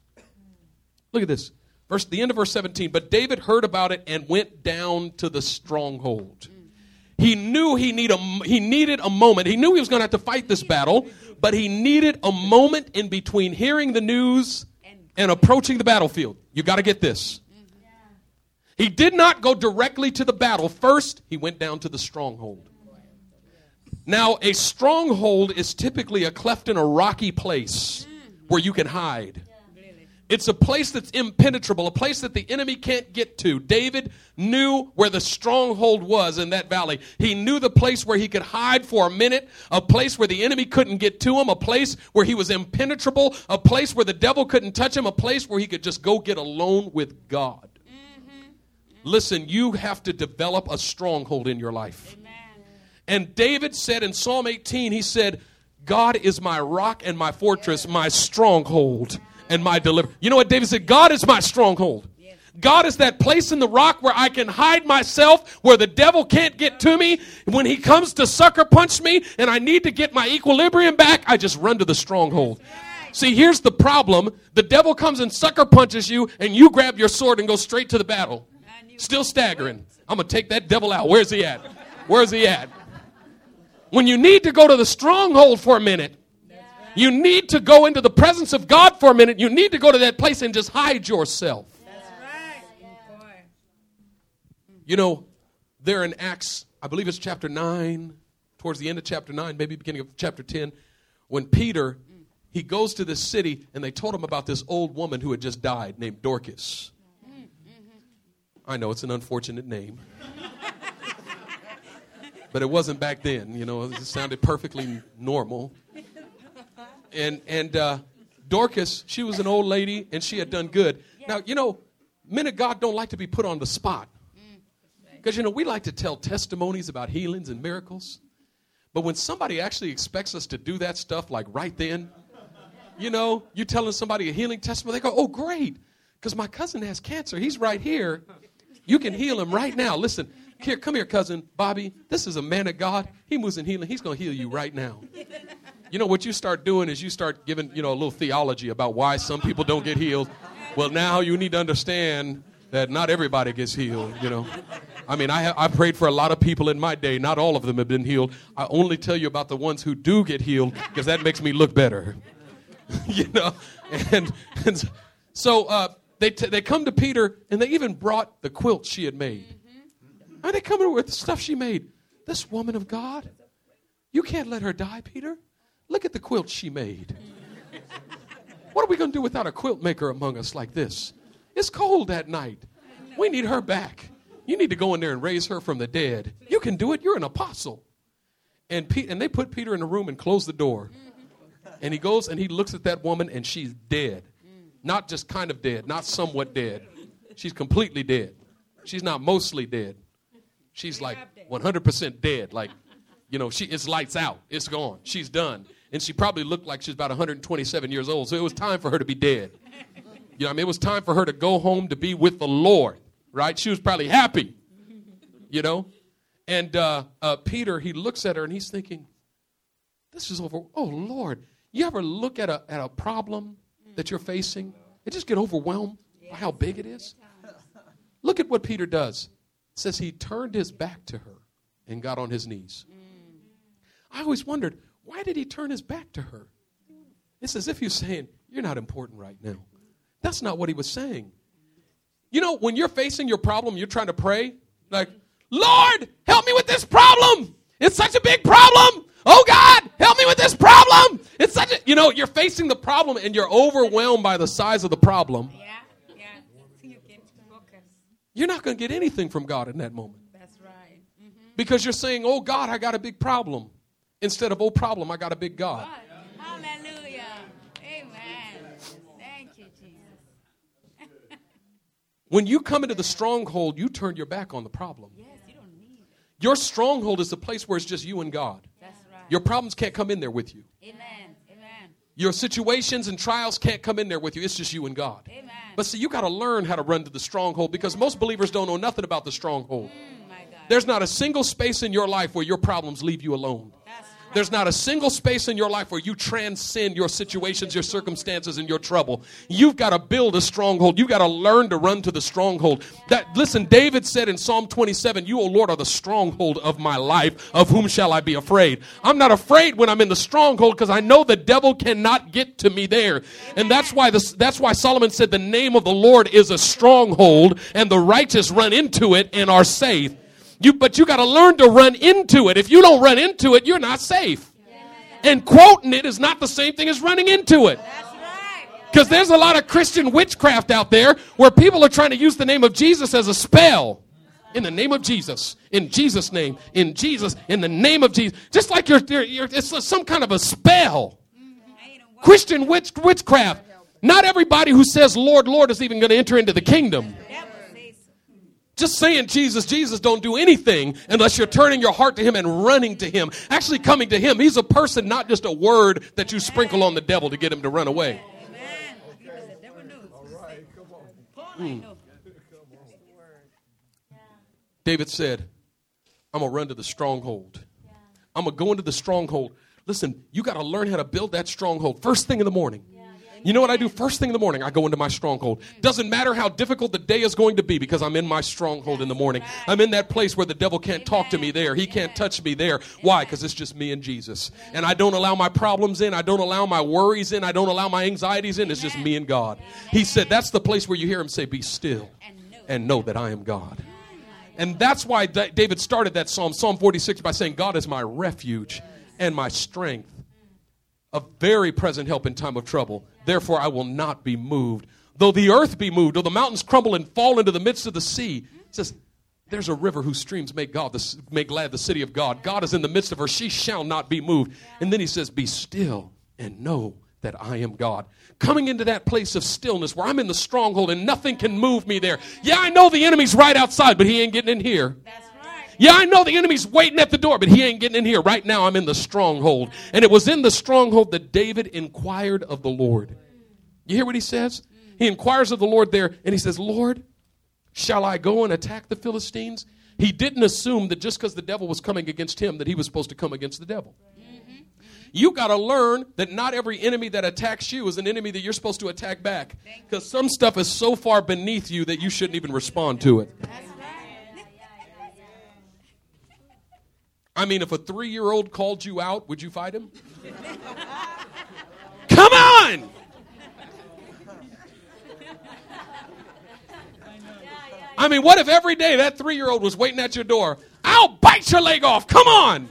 Look at this. Verse the end of verse 17. But David heard about it and went down to the stronghold. He knew he, need a, he needed a moment. He knew he was going to have to fight this battle, but he needed a moment in between hearing the news and approaching the battlefield. You got to get this. He did not go directly to the battle. First, he went down to the stronghold. Now, a stronghold is typically a cleft in a rocky place where you can hide. It's a place that's impenetrable, a place that the enemy can't get to. David knew where the stronghold was in that valley. He knew the place where he could hide for a minute, a place where the enemy couldn't get to him, a place where he was impenetrable, a place where the devil couldn't touch him, a place where he could just go get alone with God. Mm-hmm. Listen, you have to develop a stronghold in your life. Amen. And David said in Psalm 18, he said, God is my rock and my fortress, my stronghold and my deliverer. You know what David said? God is my stronghold. God is that place in the rock where I can hide myself, where the devil can't get to me. When he comes to sucker punch me and I need to get my equilibrium back, I just run to the stronghold. See, here's the problem the devil comes and sucker punches you, and you grab your sword and go straight to the battle. Still staggering. I'm going to take that devil out. Where's he at? Where's he at? When you need to go to the stronghold for a minute, you need to go into the presence of God for a minute. You need to go to that place and just hide yourself. That's right. You know, there in Acts, I believe it's chapter 9, towards the end of chapter 9, maybe beginning of chapter 10, when Peter he goes to this city and they told him about this old woman who had just died named Dorcas. I know it's an unfortunate name. but it wasn't back then, you know, it sounded perfectly normal and and uh, Dorcas, she was an old lady, and she had done good. Now, you know, men of God don't like to be put on the spot. Because, you know, we like to tell testimonies about healings and miracles. But when somebody actually expects us to do that stuff, like right then, you know, you telling somebody a healing testimony, they go, oh, great, because my cousin has cancer. He's right here. You can heal him right now. Listen, here, come here, cousin Bobby. This is a man of God. He moves in healing. He's going to heal you right now you know what you start doing is you start giving you know a little theology about why some people don't get healed. Well now you need to understand that not everybody gets healed you know. I mean i, I prayed for a lot of people in my day. Not all of them have been healed. I only tell you about the ones who do get healed because that makes me look better [laughs] you know. And, and so uh, they, t- they come to peter and they even brought the quilt she had made. Mm-hmm. they come with the stuff she made. This woman of god you can't let her die peter Look at the quilt she made. What are we going to do without a quilt maker among us like this? It's cold that night. We need her back. You need to go in there and raise her from the dead. You can do it. You're an apostle. And, Pete, and they put Peter in a room and close the door. And he goes and he looks at that woman and she's dead. Not just kind of dead, not somewhat dead. She's completely dead. She's not mostly dead. She's like 100% dead. Like, you know, she it's lights out. It's gone. She's done and she probably looked like she was about 127 years old. So it was time for her to be dead. You know, I mean, it was time for her to go home to be with the Lord, right? She was probably happy, you know. And uh, uh, Peter, he looks at her and he's thinking, "This is over." Oh Lord, you ever look at a at a problem that you're facing and just get overwhelmed by how big it is? Look at what Peter does. It says he turned his back to her and got on his knees. I always wondered why did he turn his back to her? It's as if he's saying, You're not important right now. That's not what he was saying. You know, when you're facing your problem, you're trying to pray, like, Lord, help me with this problem. It's such a big problem. Oh God, help me with this problem. It's such a, you know, you're facing the problem and you're overwhelmed by the size of the problem. Yeah, yeah. You you're not going to get anything from God in that moment. That's right. Mm-hmm. Because you're saying, oh God, I got a big problem instead of, oh, problem, I got a big God. Hallelujah. Amen. Thank you, Jesus. [laughs] When you come into the stronghold, you turn your back on the problem. Yes, you don't need it. Your stronghold is the place where it's just you and God. That's right. Your problems can't come in there with you. Amen. Amen. Your situations and trials can't come in there with you. It's just you and God. Amen. But see, you got to learn how to run to the stronghold because most believers don't know nothing about the stronghold. Mm, my God. There's not a single space in your life where your problems leave you alone. There's not a single space in your life where you transcend your situations, your circumstances, and your trouble. You've got to build a stronghold. You've got to learn to run to the stronghold. That listen, David said in Psalm 27, "You, O Lord, are the stronghold of my life. Of whom shall I be afraid?" I'm not afraid when I'm in the stronghold because I know the devil cannot get to me there. And that's why this, that's why Solomon said, "The name of the Lord is a stronghold, and the righteous run into it and are safe." You, but you got to learn to run into it. If you don't run into it, you're not safe. And quoting it is not the same thing as running into it. Because there's a lot of Christian witchcraft out there where people are trying to use the name of Jesus as a spell. In the name of Jesus, in Jesus' name, in Jesus, in the name of Jesus. Just like you're, you're, you're it's some kind of a spell. Ain't no word. Christian witch, witchcraft. Not everybody who says Lord, Lord is even going to enter into the kingdom. Devil says so. Just saying Jesus, Jesus don't do anything unless you're turning your heart to Him and running to Him. Actually coming to Him. He's a person, not just a word that you sprinkle on the devil to get him to run away. Amen. Because the devil knows. Paul ain't know. David said, I'm going to run to the stronghold. I'm going to go into the stronghold. Listen, you got to learn how to build that stronghold first thing in the morning. You know what I do first thing in the morning? I go into my stronghold. Doesn't matter how difficult the day is going to be because I'm in my stronghold in the morning. I'm in that place where the devil can't talk to me there. He can't touch me there. Why? Because it's just me and Jesus. And I don't allow my problems in. I don't allow my worries in. I don't allow my anxieties in. It's just me and God. He said that's the place where you hear him say, Be still and know that I am God. And that's why David started that psalm, Psalm 46, by saying, God is my refuge and my strength, a very present help in time of trouble. Therefore, I will not be moved. Though the earth be moved, though the mountains crumble and fall into the midst of the sea, it says, there's a river whose streams make God the, make glad the city of God. God is in the midst of her; she shall not be moved. And then he says, "Be still and know that I am God." Coming into that place of stillness where I'm in the stronghold and nothing can move me there. Yeah, I know the enemy's right outside, but he ain't getting in here. That's. Yeah, I know the enemy's waiting at the door, but he ain't getting in here. Right now, I'm in the stronghold. And it was in the stronghold that David inquired of the Lord. You hear what he says? He inquires of the Lord there, and he says, Lord, shall I go and attack the Philistines? He didn't assume that just because the devil was coming against him, that he was supposed to come against the devil. You got to learn that not every enemy that attacks you is an enemy that you're supposed to attack back. Because some stuff is so far beneath you that you shouldn't even respond to it. That's right. I mean, if a three year old called you out, would you fight him? [laughs] Come on! I mean, what if every day that three year old was waiting at your door? I'll bite your leg off. Come on!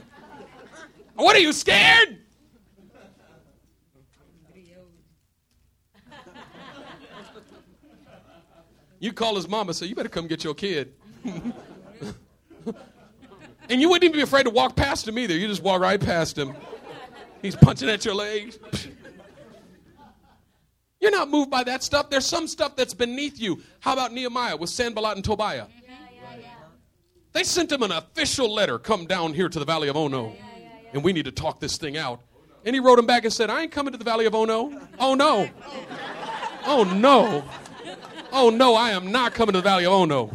What are you scared? You call his mama say, You better come get your kid. [laughs] And you wouldn't even be afraid to walk past him either. You just walk right past him. He's punching at your legs. [laughs] You're not moved by that stuff. There's some stuff that's beneath you. How about Nehemiah with Sanballat and Tobiah? They sent him an official letter come down here to the Valley of Ono, and we need to talk this thing out. And he wrote him back and said, I ain't coming to the Valley of Ono. Oh, no. [laughs] Oh, no. Oh, no, I am not coming to the Valley of Ono.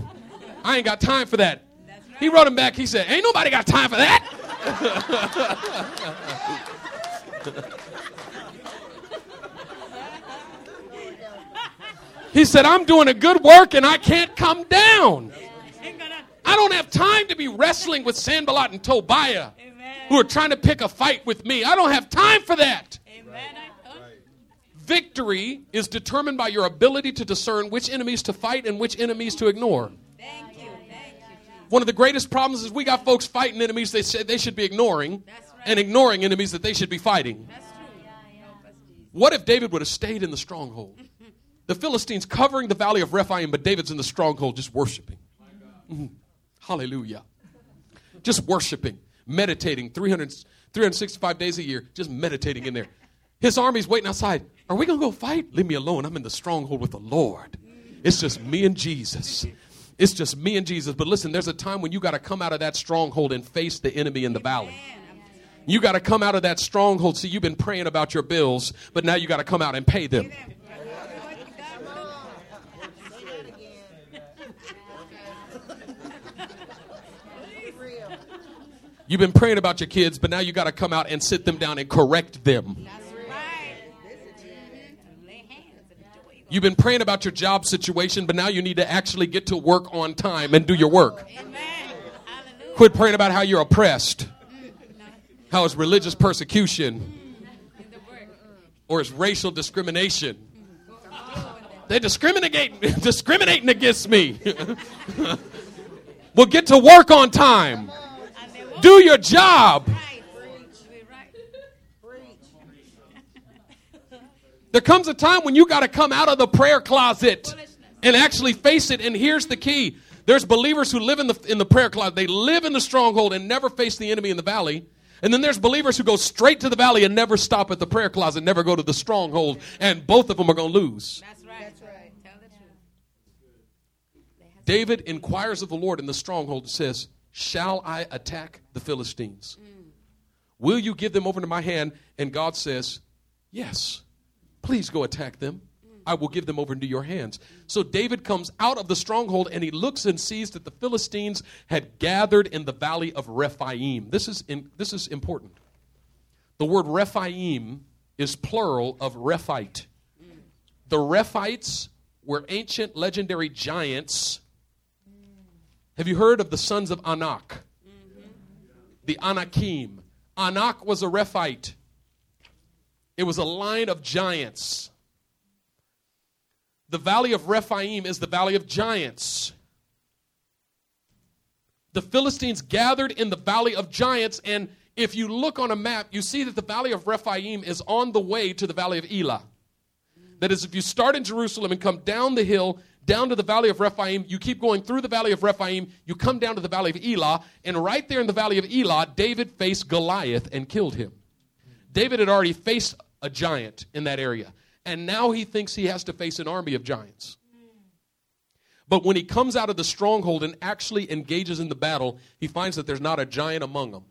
I ain't got time for that. He wrote him back. He said, Ain't nobody got time for that. he said, I'm doing a good work and I can't come down. I don't have time to be wrestling with Sanballat and Tobiah who are trying to pick a fight with me. I don't have time for that. Victory is determined by your ability to discern which enemies to fight and which enemies to ignore. One of the greatest problems is we got folks fighting enemies they say they should be ignoring right. and ignoring enemies that they should be fighting. That's true. Help us, What if David would have stayed in the stronghold? The Philistines covering the valley of Rephaim, but David's in the stronghold just worshiping. Mhm. Hallelujah. Just worshiping, meditating 300, 365 days a year, just meditating in there. His army's waiting outside. Are we going to go fight? Leave me alone. I'm in the stronghold with the Lord. It's just me and Jesus. It's just me and Jesus. But listen, there's a time when you got to come out of that stronghold and face the enemy in the valley. You got to come out of that stronghold. See, you've been praying about your bills, but now you got to come out and pay them. You've been praying about your kids, but now you got to come out and sit them down and correct them. You've been praying about your job situation, but now you need to actually get to work on time and do your work. Quit praying about how you're oppressed, how it's religious persecution, or it's racial discrimination. They're discriminating, [laughs] discriminating against me. [laughs] well, get to work on time. Do your job. There comes a time when you got to come out of the prayer closet and actually face it. And here's the key there's believers who live in the, in the prayer closet, they live in the stronghold and never face the enemy in the valley. And then there's believers who go straight to the valley and never stop at the prayer closet, never go to the stronghold, and both of them are going to lose. That's right. That's right. Tell the truth. David inquires of the Lord in the stronghold and says, Shall I attack the Philistines? Mm. Will you give them over to my hand? And God says, Yes. Please go attack them. I will give them over into your hands. So David comes out of the stronghold and he looks and sees that the Philistines had gathered in the valley of Rephaim. This is, in, this is important. The word Rephaim is plural of Rephite. The Rephites were ancient legendary giants. Have you heard of the sons of Anak? Mm-hmm. The Anakim. Anak was a Rephite. It was a line of giants. The valley of Rephaim is the valley of giants. The Philistines gathered in the valley of giants, and if you look on a map, you see that the valley of Rephaim is on the way to the valley of Elah. That is, if you start in Jerusalem and come down the hill, down to the valley of Rephaim, you keep going through the valley of Rephaim, you come down to the valley of Elah, and right there in the valley of Elah, David faced Goliath and killed him. David had already faced a giant in that area, and now he thinks he has to face an army of giants. But when he comes out of the stronghold and actually engages in the battle, he finds that there's not a giant among them.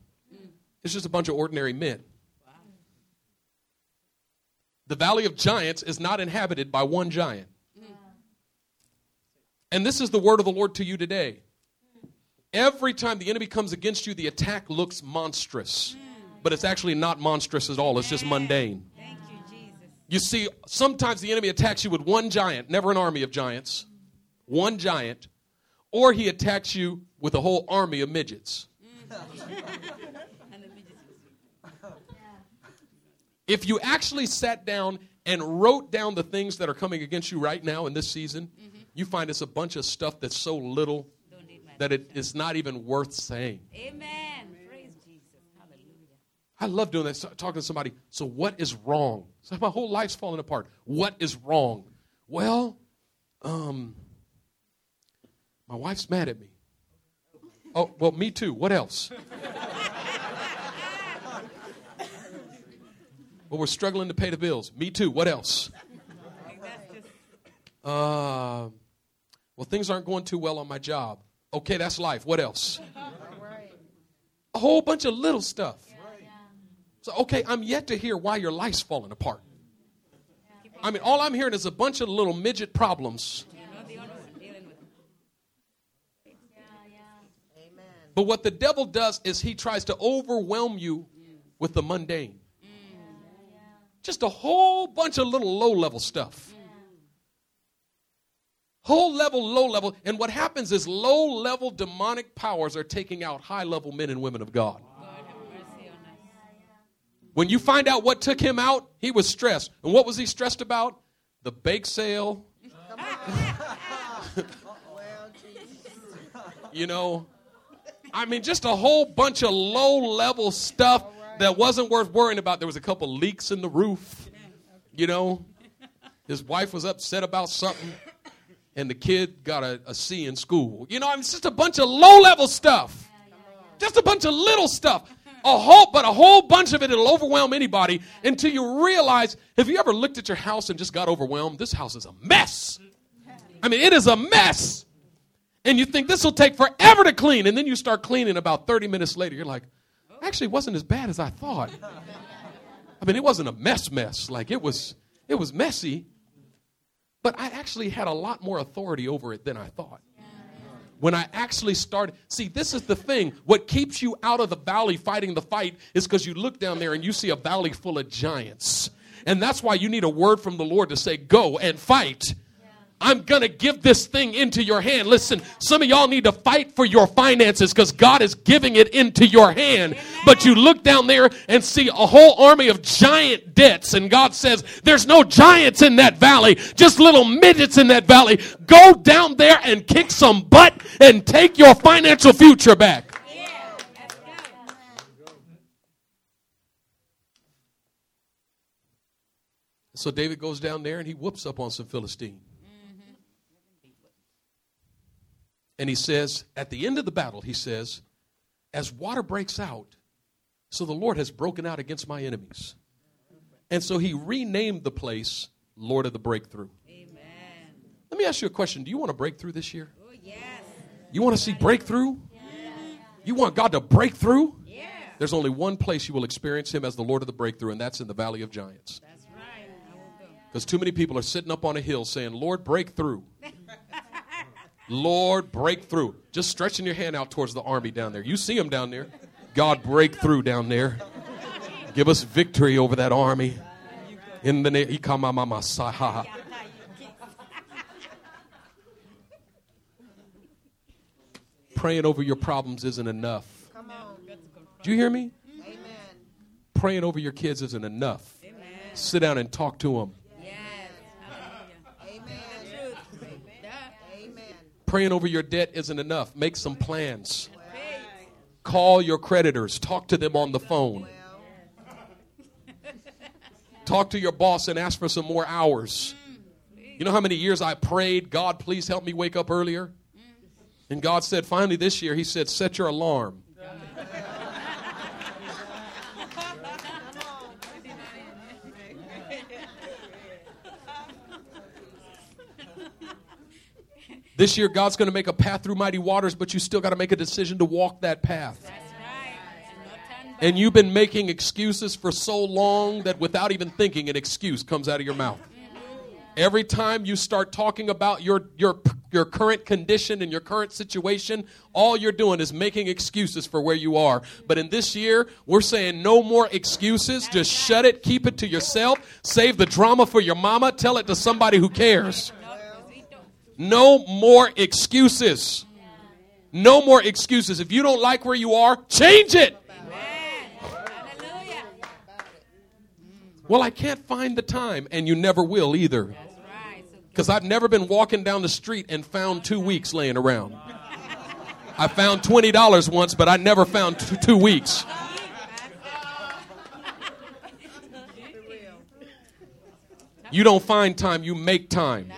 It's just a bunch of ordinary men. The Valley of Giants is not inhabited by one giant. And this is the word of the Lord to you today. Every time the enemy comes against you, the attack looks monstrous. But it's actually not monstrous at all, it's just mundane. You, see, sometimes the enemy attacks you with one giant, never an army of giants, one giant, or he attacks you with a whole army of midgets. And the midgets. If you actually sat down and wrote down the things that are coming against you right now in this season, mm-hmm. you find it's a bunch of stuff that's so little Don't need my that it is not even worth saying. Amen. Praise Jesus. Hallelujah. I love doing that. So- Talking to somebody. So what is wrong? So my whole life's falling apart. What is wrong? Well, um, my wife's mad at me. Oh, well, me too. What else? [laughs] well, we're struggling to pay the bills. Me too. What else? I think that's just Uh, well, things aren't going too well on my job. Okay, that's life. What else? A whole bunch of little stuff. So, okay, I'm yet to hear why your life's falling apart. I mean, all I'm hearing is a bunch of little midget problems. But what the devil does is he tries to overwhelm you with the mundane. Just a whole bunch of little low level stuff. Whole level, low level. And what happens is low level demonic powers are taking out high level men and women of God. God have mercy on us. When you find out what took him out, he was stressed. And what was he stressed about? The bake sale. [laughs] you know, I mean, just a whole bunch of low level stuff that wasn't worth worrying about. There was a couple leaks in the roof. You know, his wife was upset about something, and the kid got a, a C in school. You know, I mean, it's just a bunch of low level stuff. Just a bunch of little stuff. A whole, but a whole bunch of it, it'll overwhelm anybody until you realize have you ever looked at your house and just got overwhelmed? This house is a mess. I mean, it is a mess. And you think this will take forever to clean. And then you start cleaning about 30 minutes later. You're like, actually, it wasn't as bad as I thought. I mean, it wasn't a mess mess. Like it was, it was messy. But I actually had a lot more authority over it than I thought. When I actually started, see, this is the thing. What keeps you out of the valley fighting the fight is because you look down there and you see a valley full of giants. And that's why you need a word from the Lord to say, go and fight I'm going to give this thing into your hand. Listen, some of y'all need to fight for your finances because God is giving it into your hand. But you look down there and see a whole army of giant debts, and God says, There's no giants in that valley, just little midgets in that valley. Go down there and kick some butt and take your financial future back. So David goes down there and he whoops up on some Philistine. And he says, at the end of the battle, he says, as water breaks out, so the Lord has broken out against my enemies. And so he renamed the place Lord of the Breakthrough. Amen. Let me ask you a question. Do you want to breakthrough this year? Oh, yes. You want to see breakthrough? Yeah. You want God to break through? Yeah. There's only one place you will experience him as the Lord of the breakthrough, and that's in the valley of giants. That's right. Because too many people are sitting up on a hill saying, Lord, break through. [laughs] Lord, break through. Just stretching your hand out towards the army down there. You see them down there. God, break through down there. Give us victory over that army. In the name, He call mama saha. Praying over your problems isn't enough. Do you hear me? Amen. Praying over your kids isn't enough. Amen. Sit down and talk to them. Praying over your debt isn't enough. Make some plans. Call your creditors. Talk to them on the phone. Talk to your boss and ask for some more hours. You know how many years I prayed, God, please help me wake up earlier? And God said, finally this year, He said, set your alarm. This year, God's going to make a path through mighty waters, but you still got to make a decision to walk that path. And you've been making excuses for so long that without even thinking, an excuse comes out of your mouth. Every time you start talking about your, your, your current condition and your current situation, all you're doing is making excuses for where you are. But in this year, we're saying no more excuses. Just shut it, keep it to yourself, save the drama for your mama, tell it to somebody who cares. No more excuses. No more excuses. If you don't like where you are, change it. Well, I can't find the time, and you never will either. Because I've never been walking down the street and found two weeks laying around. I found $20 once, but I never found two, two weeks. You don't find time, you make time.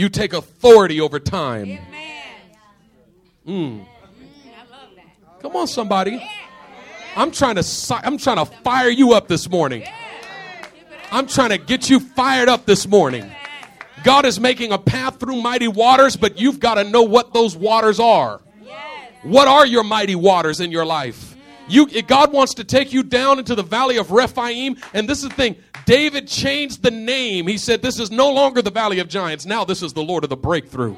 You take authority over time. Mm. Come on, somebody. I'm trying to I'm trying to fire you up this morning. I'm trying to get you fired up this morning. God is making a path through mighty waters, but you've got to know what those waters are. What are your mighty waters in your life? You, God wants to take you down into the valley of Rephaim. And this is the thing David changed the name. He said, This is no longer the valley of giants. Now this is the Lord of the breakthrough.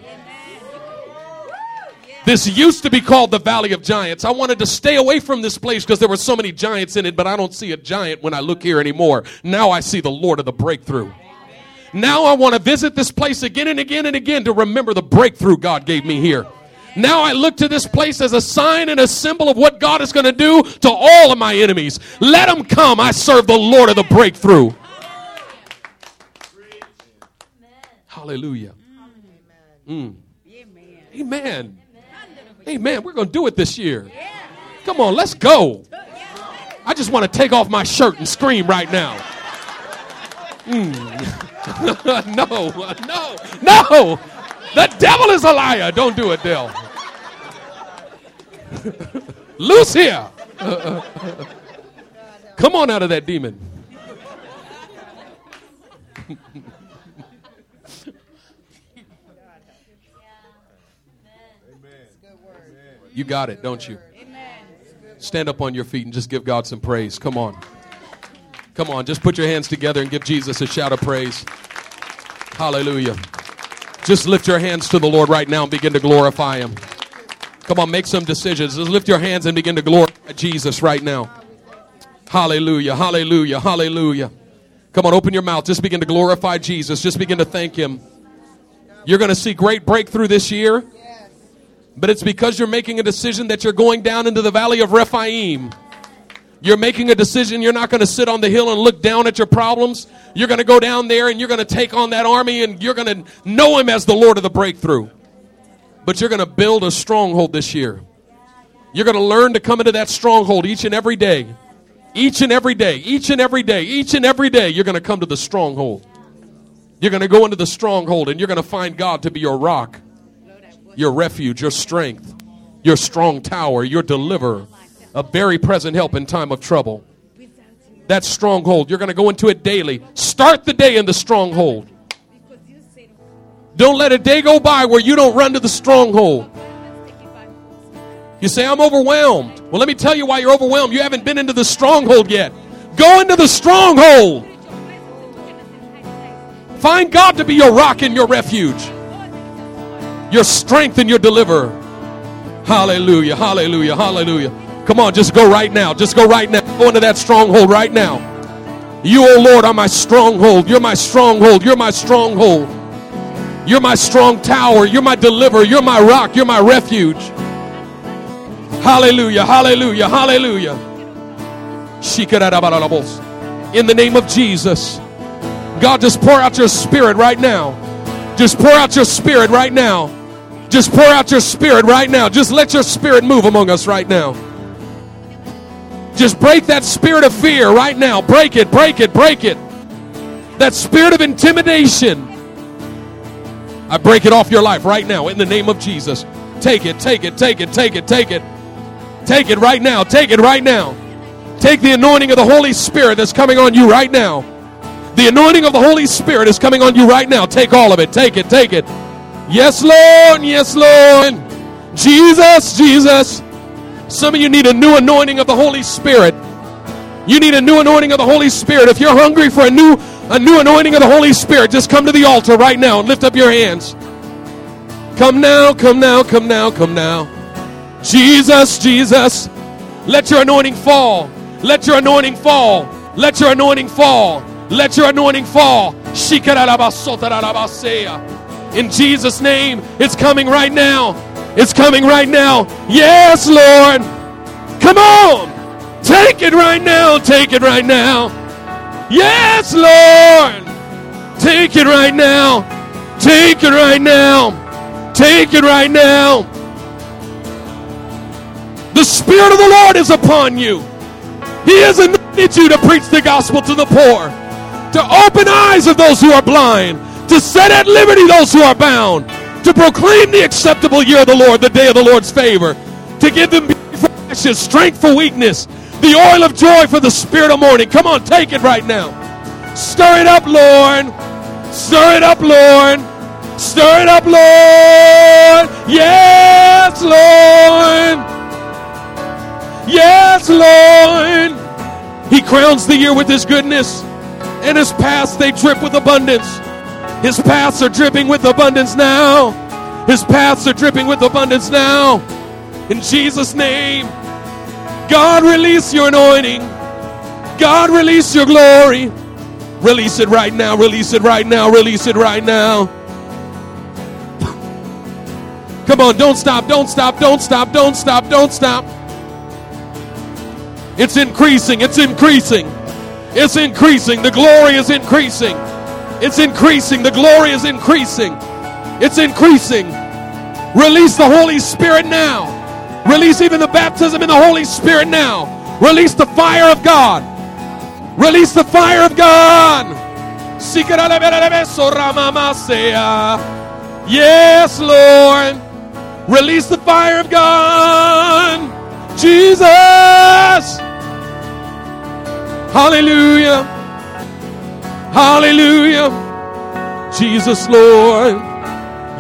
This used to be called the Valley of Giants. I wanted to stay away from this place because there were so many giants in it, but I don't see a giant when I look here anymore. Now I see the Lord of the breakthrough. Now I want to visit this place again and again and again to remember the breakthrough God gave me here. Now I look to this place as a sign and a symbol of what God is going to do to all of my enemies. Let them come. I serve the Lord of the breakthrough. Hallelujah. Mm. Amen. Amen. Amen. We're going to do it this year. Come on, let's go. I just want to take off my shirt and scream right now. Mm. [laughs] no, no, no. The devil is a liar. Don't do it, Dell. [laughs] Loose here. [laughs] Come on out of that demon. You got it, don't you? Stand up on your feet and just give God some praise. Come on. Come on, just put your hands together and give Jesus a shout of praise. Hallelujah. Just lift your hands to the Lord right now and begin to glorify Him. Come on, make some decisions. Just lift your hands and begin to glorify Jesus right now. Hallelujah, hallelujah, hallelujah. Come on, open your mouth. Just begin to glorify Jesus. Just begin to thank Him. You're going to see great breakthrough this year, but it's because you're making a decision that you're going down into the valley of Rephaim. You're making a decision. You're not going to sit on the hill and look down at your problems. You're going to go down there and you're going to take on that army and you're going to know Him as the Lord of the breakthrough. But you're going to build a stronghold this year. You're going to learn to come into that stronghold each and every day. Each and every day, each and every day, each and every day, you're going to come to the stronghold. You're going to go into the stronghold and you're going to find God to be your rock, your refuge, your strength, your strong tower, your deliverer, a very present help in time of trouble. That stronghold, you're going to go into it daily. Start the day in the stronghold. Don't let a day go by where you don't run to the stronghold. You say, I'm overwhelmed. Well, let me tell you why you're overwhelmed. You haven't been into the stronghold yet. Go into the stronghold. Find God to be your rock and your refuge, your strength and your deliverer. Hallelujah, hallelujah, hallelujah. Come on, just go right now. Just go right now. Go into that stronghold right now. You, oh Lord, are my stronghold. You're my stronghold. You're my stronghold. You're my strong tower. You're my deliverer. You're my rock. You're my refuge. Hallelujah, hallelujah, hallelujah. In the name of Jesus. God, just pour out your spirit right now. Just pour out your spirit right now. Just pour out your spirit right now. Just let your spirit move among us right now. Just break that spirit of fear right now. Break it, break it, break it. That spirit of intimidation. I break it off your life right now in the name of Jesus. Take it, take it, take it, take it, take it. Take it right now. Take it right now. Take the anointing of the Holy Spirit that's coming on you right now. The anointing of the Holy Spirit is coming on you right now. Take all of it. Take it. Take it. Yes, Lord. Yes, Lord. Jesus, Jesus. Some of you need a new anointing of the Holy Spirit. You need a new anointing of the Holy Spirit. If you're hungry for a new a new anointing of the Holy Spirit, just come to the altar right now and lift up your hands. Come now, come now, come now, come now. Jesus, Jesus, let your anointing fall. Let your anointing fall. Let your anointing fall. Let your anointing fall. In Jesus' name, it's coming right now. It's coming right now. Yes, Lord. Come on. Take it right now. Take it right now. Yes, Lord. Take it right now. Take it right now. Take it right now. The Spirit of the Lord is upon you. He has anointed you to preach the gospel to the poor, to open eyes of those who are blind, to set at liberty those who are bound, to proclaim the acceptable year of the Lord, the day of the Lord's favor, to give them ashes, strength for weakness, the oil of joy for the spirit of mourning. Come on, take it right now. Stir it up, Lord. Stir it up, Lord. Stir it up, Lord. Yes, Lord. Yes, Lord. He crowns the year with His goodness, and His paths they drip with abundance. His paths are dripping with abundance now. His paths are dripping with abundance now. In Jesus' name, God, release your anointing. God, release your glory. Release it right now. Release it right now. Release it right now. [laughs] Come on, don't stop, don't stop, don't stop, don't stop, don't stop. It's increasing, it's increasing, it's increasing. The glory is increasing. It's increasing. The glory is increasing. It's increasing. Release the Holy Spirit now. Release even the baptism in the Holy Spirit now. Release the fire of God. Release the fire of God. Yes, Lord. Release the fire of God. Jesus. Hallelujah. Hallelujah. Jesus, Lord.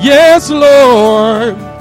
Yes, Lord.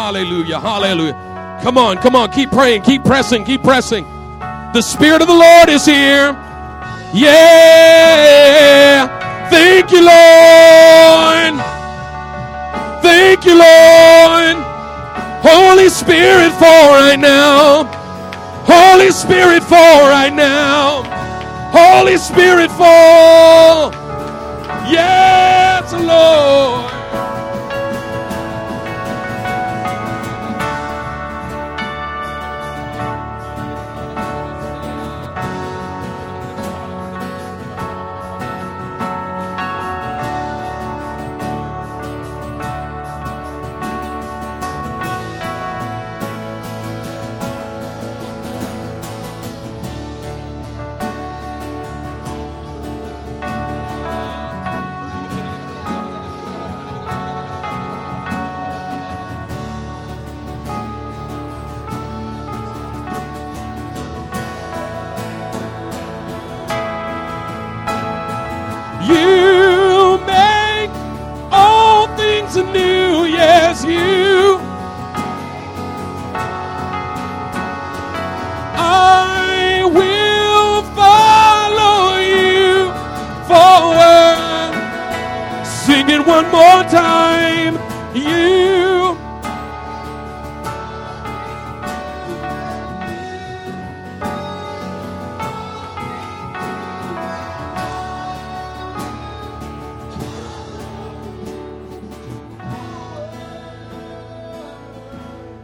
Hallelujah, hallelujah. Come on, come on, keep praying, keep pressing, keep pressing. The Spirit of the Lord is here. Yeah. Thank you, Lord. Thank you, Lord. Holy Spirit, fall right now. Holy Spirit, fall right now. Holy Spirit, fall.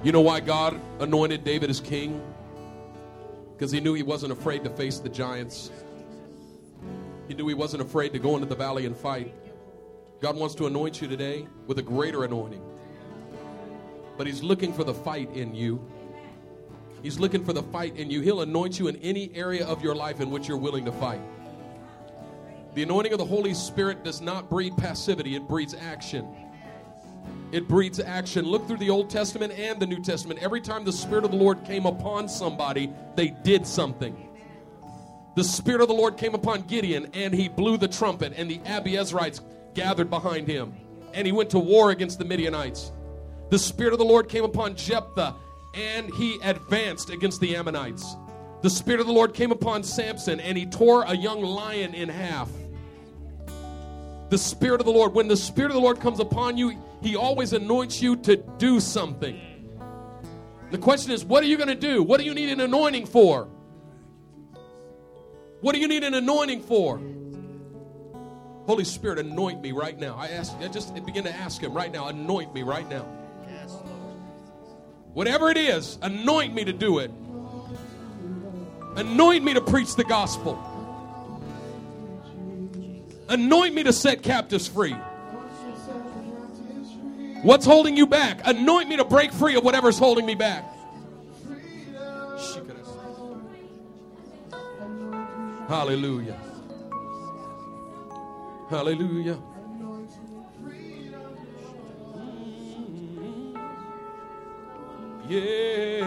You know why God anointed David as king? Because he knew he wasn't afraid to face the giants. He knew he wasn't afraid to go into the valley and fight. God wants to anoint you today with a greater anointing. But he's looking for the fight in you. He's looking for the fight in you. He'll anoint you in any area of your life in which you're willing to fight. The anointing of the Holy Spirit does not breed passivity, it breeds action. It breeds action. Look through the Old Testament and the New Testament. Every time the Spirit of the Lord came upon somebody, they did something. The Spirit of the Lord came upon Gideon, and he blew the trumpet, and the Abiezrites gathered behind him, and he went to war against the Midianites. The Spirit of the Lord came upon Jephthah, and he advanced against the Ammonites. The Spirit of the Lord came upon Samson, and he tore a young lion in half. The Spirit of the Lord, when the Spirit of the Lord comes upon you, He always anoints you to do something. The question is, what are you going to do? What do you need an anointing for? What do you need an anointing for? Holy Spirit, anoint me right now. I ask, I just begin to ask Him right now, anoint me right now. Whatever it is, anoint me to do it. Anoint me to preach the gospel. Anoint me to set captives free. What's holding you back? Anoint me to break free of whatever's holding me back. Hallelujah. Hallelujah. Yeah.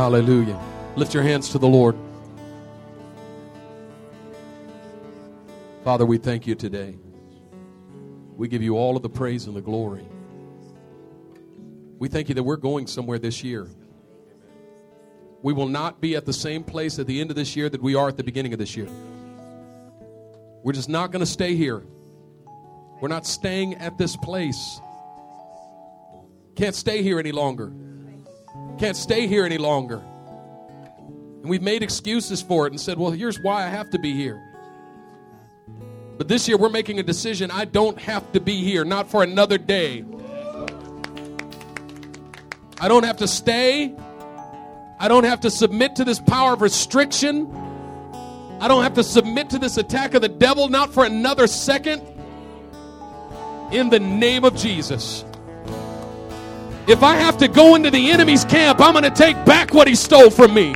Hallelujah. Lift your hands to the Lord. Father, we thank you today. We give you all of the praise and the glory. We thank you that we're going somewhere this year. We will not be at the same place at the end of this year that we are at the beginning of this year. We're just not going to stay here. We're not staying at this place. Can't stay here any longer. Can't stay here any longer. And we've made excuses for it and said, well, here's why I have to be here. But this year we're making a decision I don't have to be here, not for another day. I don't have to stay. I don't have to submit to this power of restriction. I don't have to submit to this attack of the devil, not for another second. In the name of Jesus. If I have to go into the enemy's camp, I'm going to take back what he stole from me.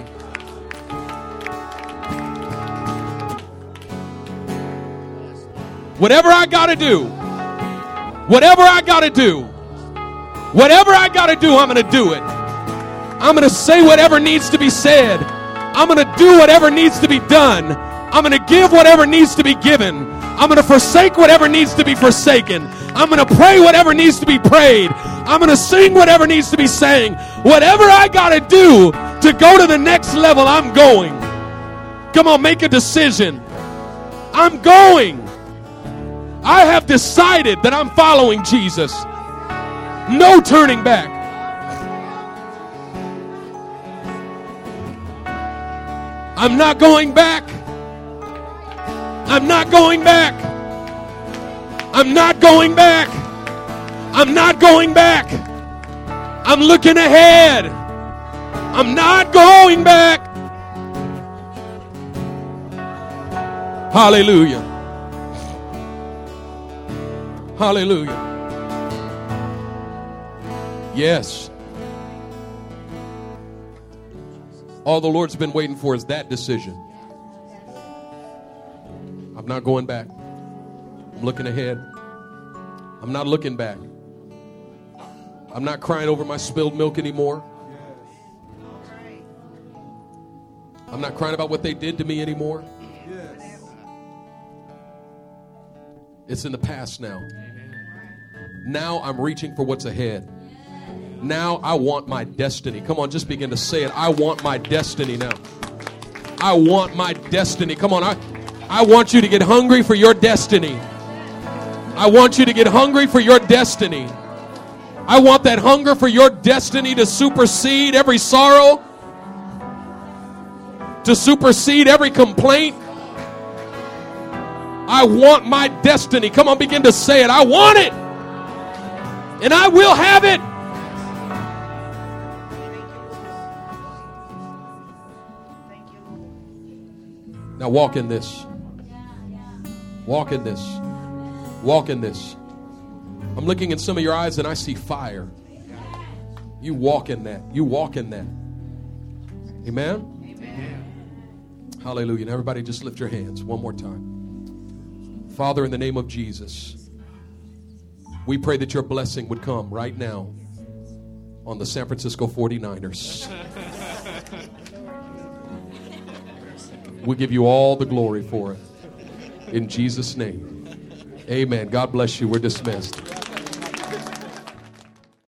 Whatever I got to do, whatever I got to do, whatever I got to do, I'm going to do it. I'm going to say whatever needs to be said. I'm going to do whatever needs to be done. I'm going to give whatever needs to be given. I'm going to forsake whatever needs to be forsaken. I'm going to pray whatever needs to be prayed. I'm going to sing whatever needs to be sang. Whatever I got to do to go to the next level, I'm going. Come on, make a decision. I'm going. I have decided that I'm following Jesus. No turning back. I'm not going back. I'm not going back. I'm not going back. I'm not going back. I'm looking ahead. I'm not going back. Hallelujah. Hallelujah. Yes. All the Lord's been waiting for is that decision. I'm not going back. Looking ahead. I'm not looking back. I'm not crying over my spilled milk anymore. I'm not crying about what they did to me anymore. It's in the past now. Now I'm reaching for what's ahead. Now I want my destiny. Come on, just begin to say it. I want my destiny now. I want my destiny. Come on, I, I want you to get hungry for your destiny. I want you to get hungry for your destiny. I want that hunger for your destiny to supersede every sorrow, to supersede every complaint. I want my destiny. Come on, begin to say it. I want it. And I will have it. Now walk in this. Walk in this. Walk in this. I'm looking in some of your eyes and I see fire. You walk in that. You walk in that. Amen? Amen. Hallelujah. Now, everybody, just lift your hands one more time. Father, in the name of Jesus, we pray that your blessing would come right now on the San Francisco 49ers. We give you all the glory for it. In Jesus' name. Amen. God bless you. We're dismissed.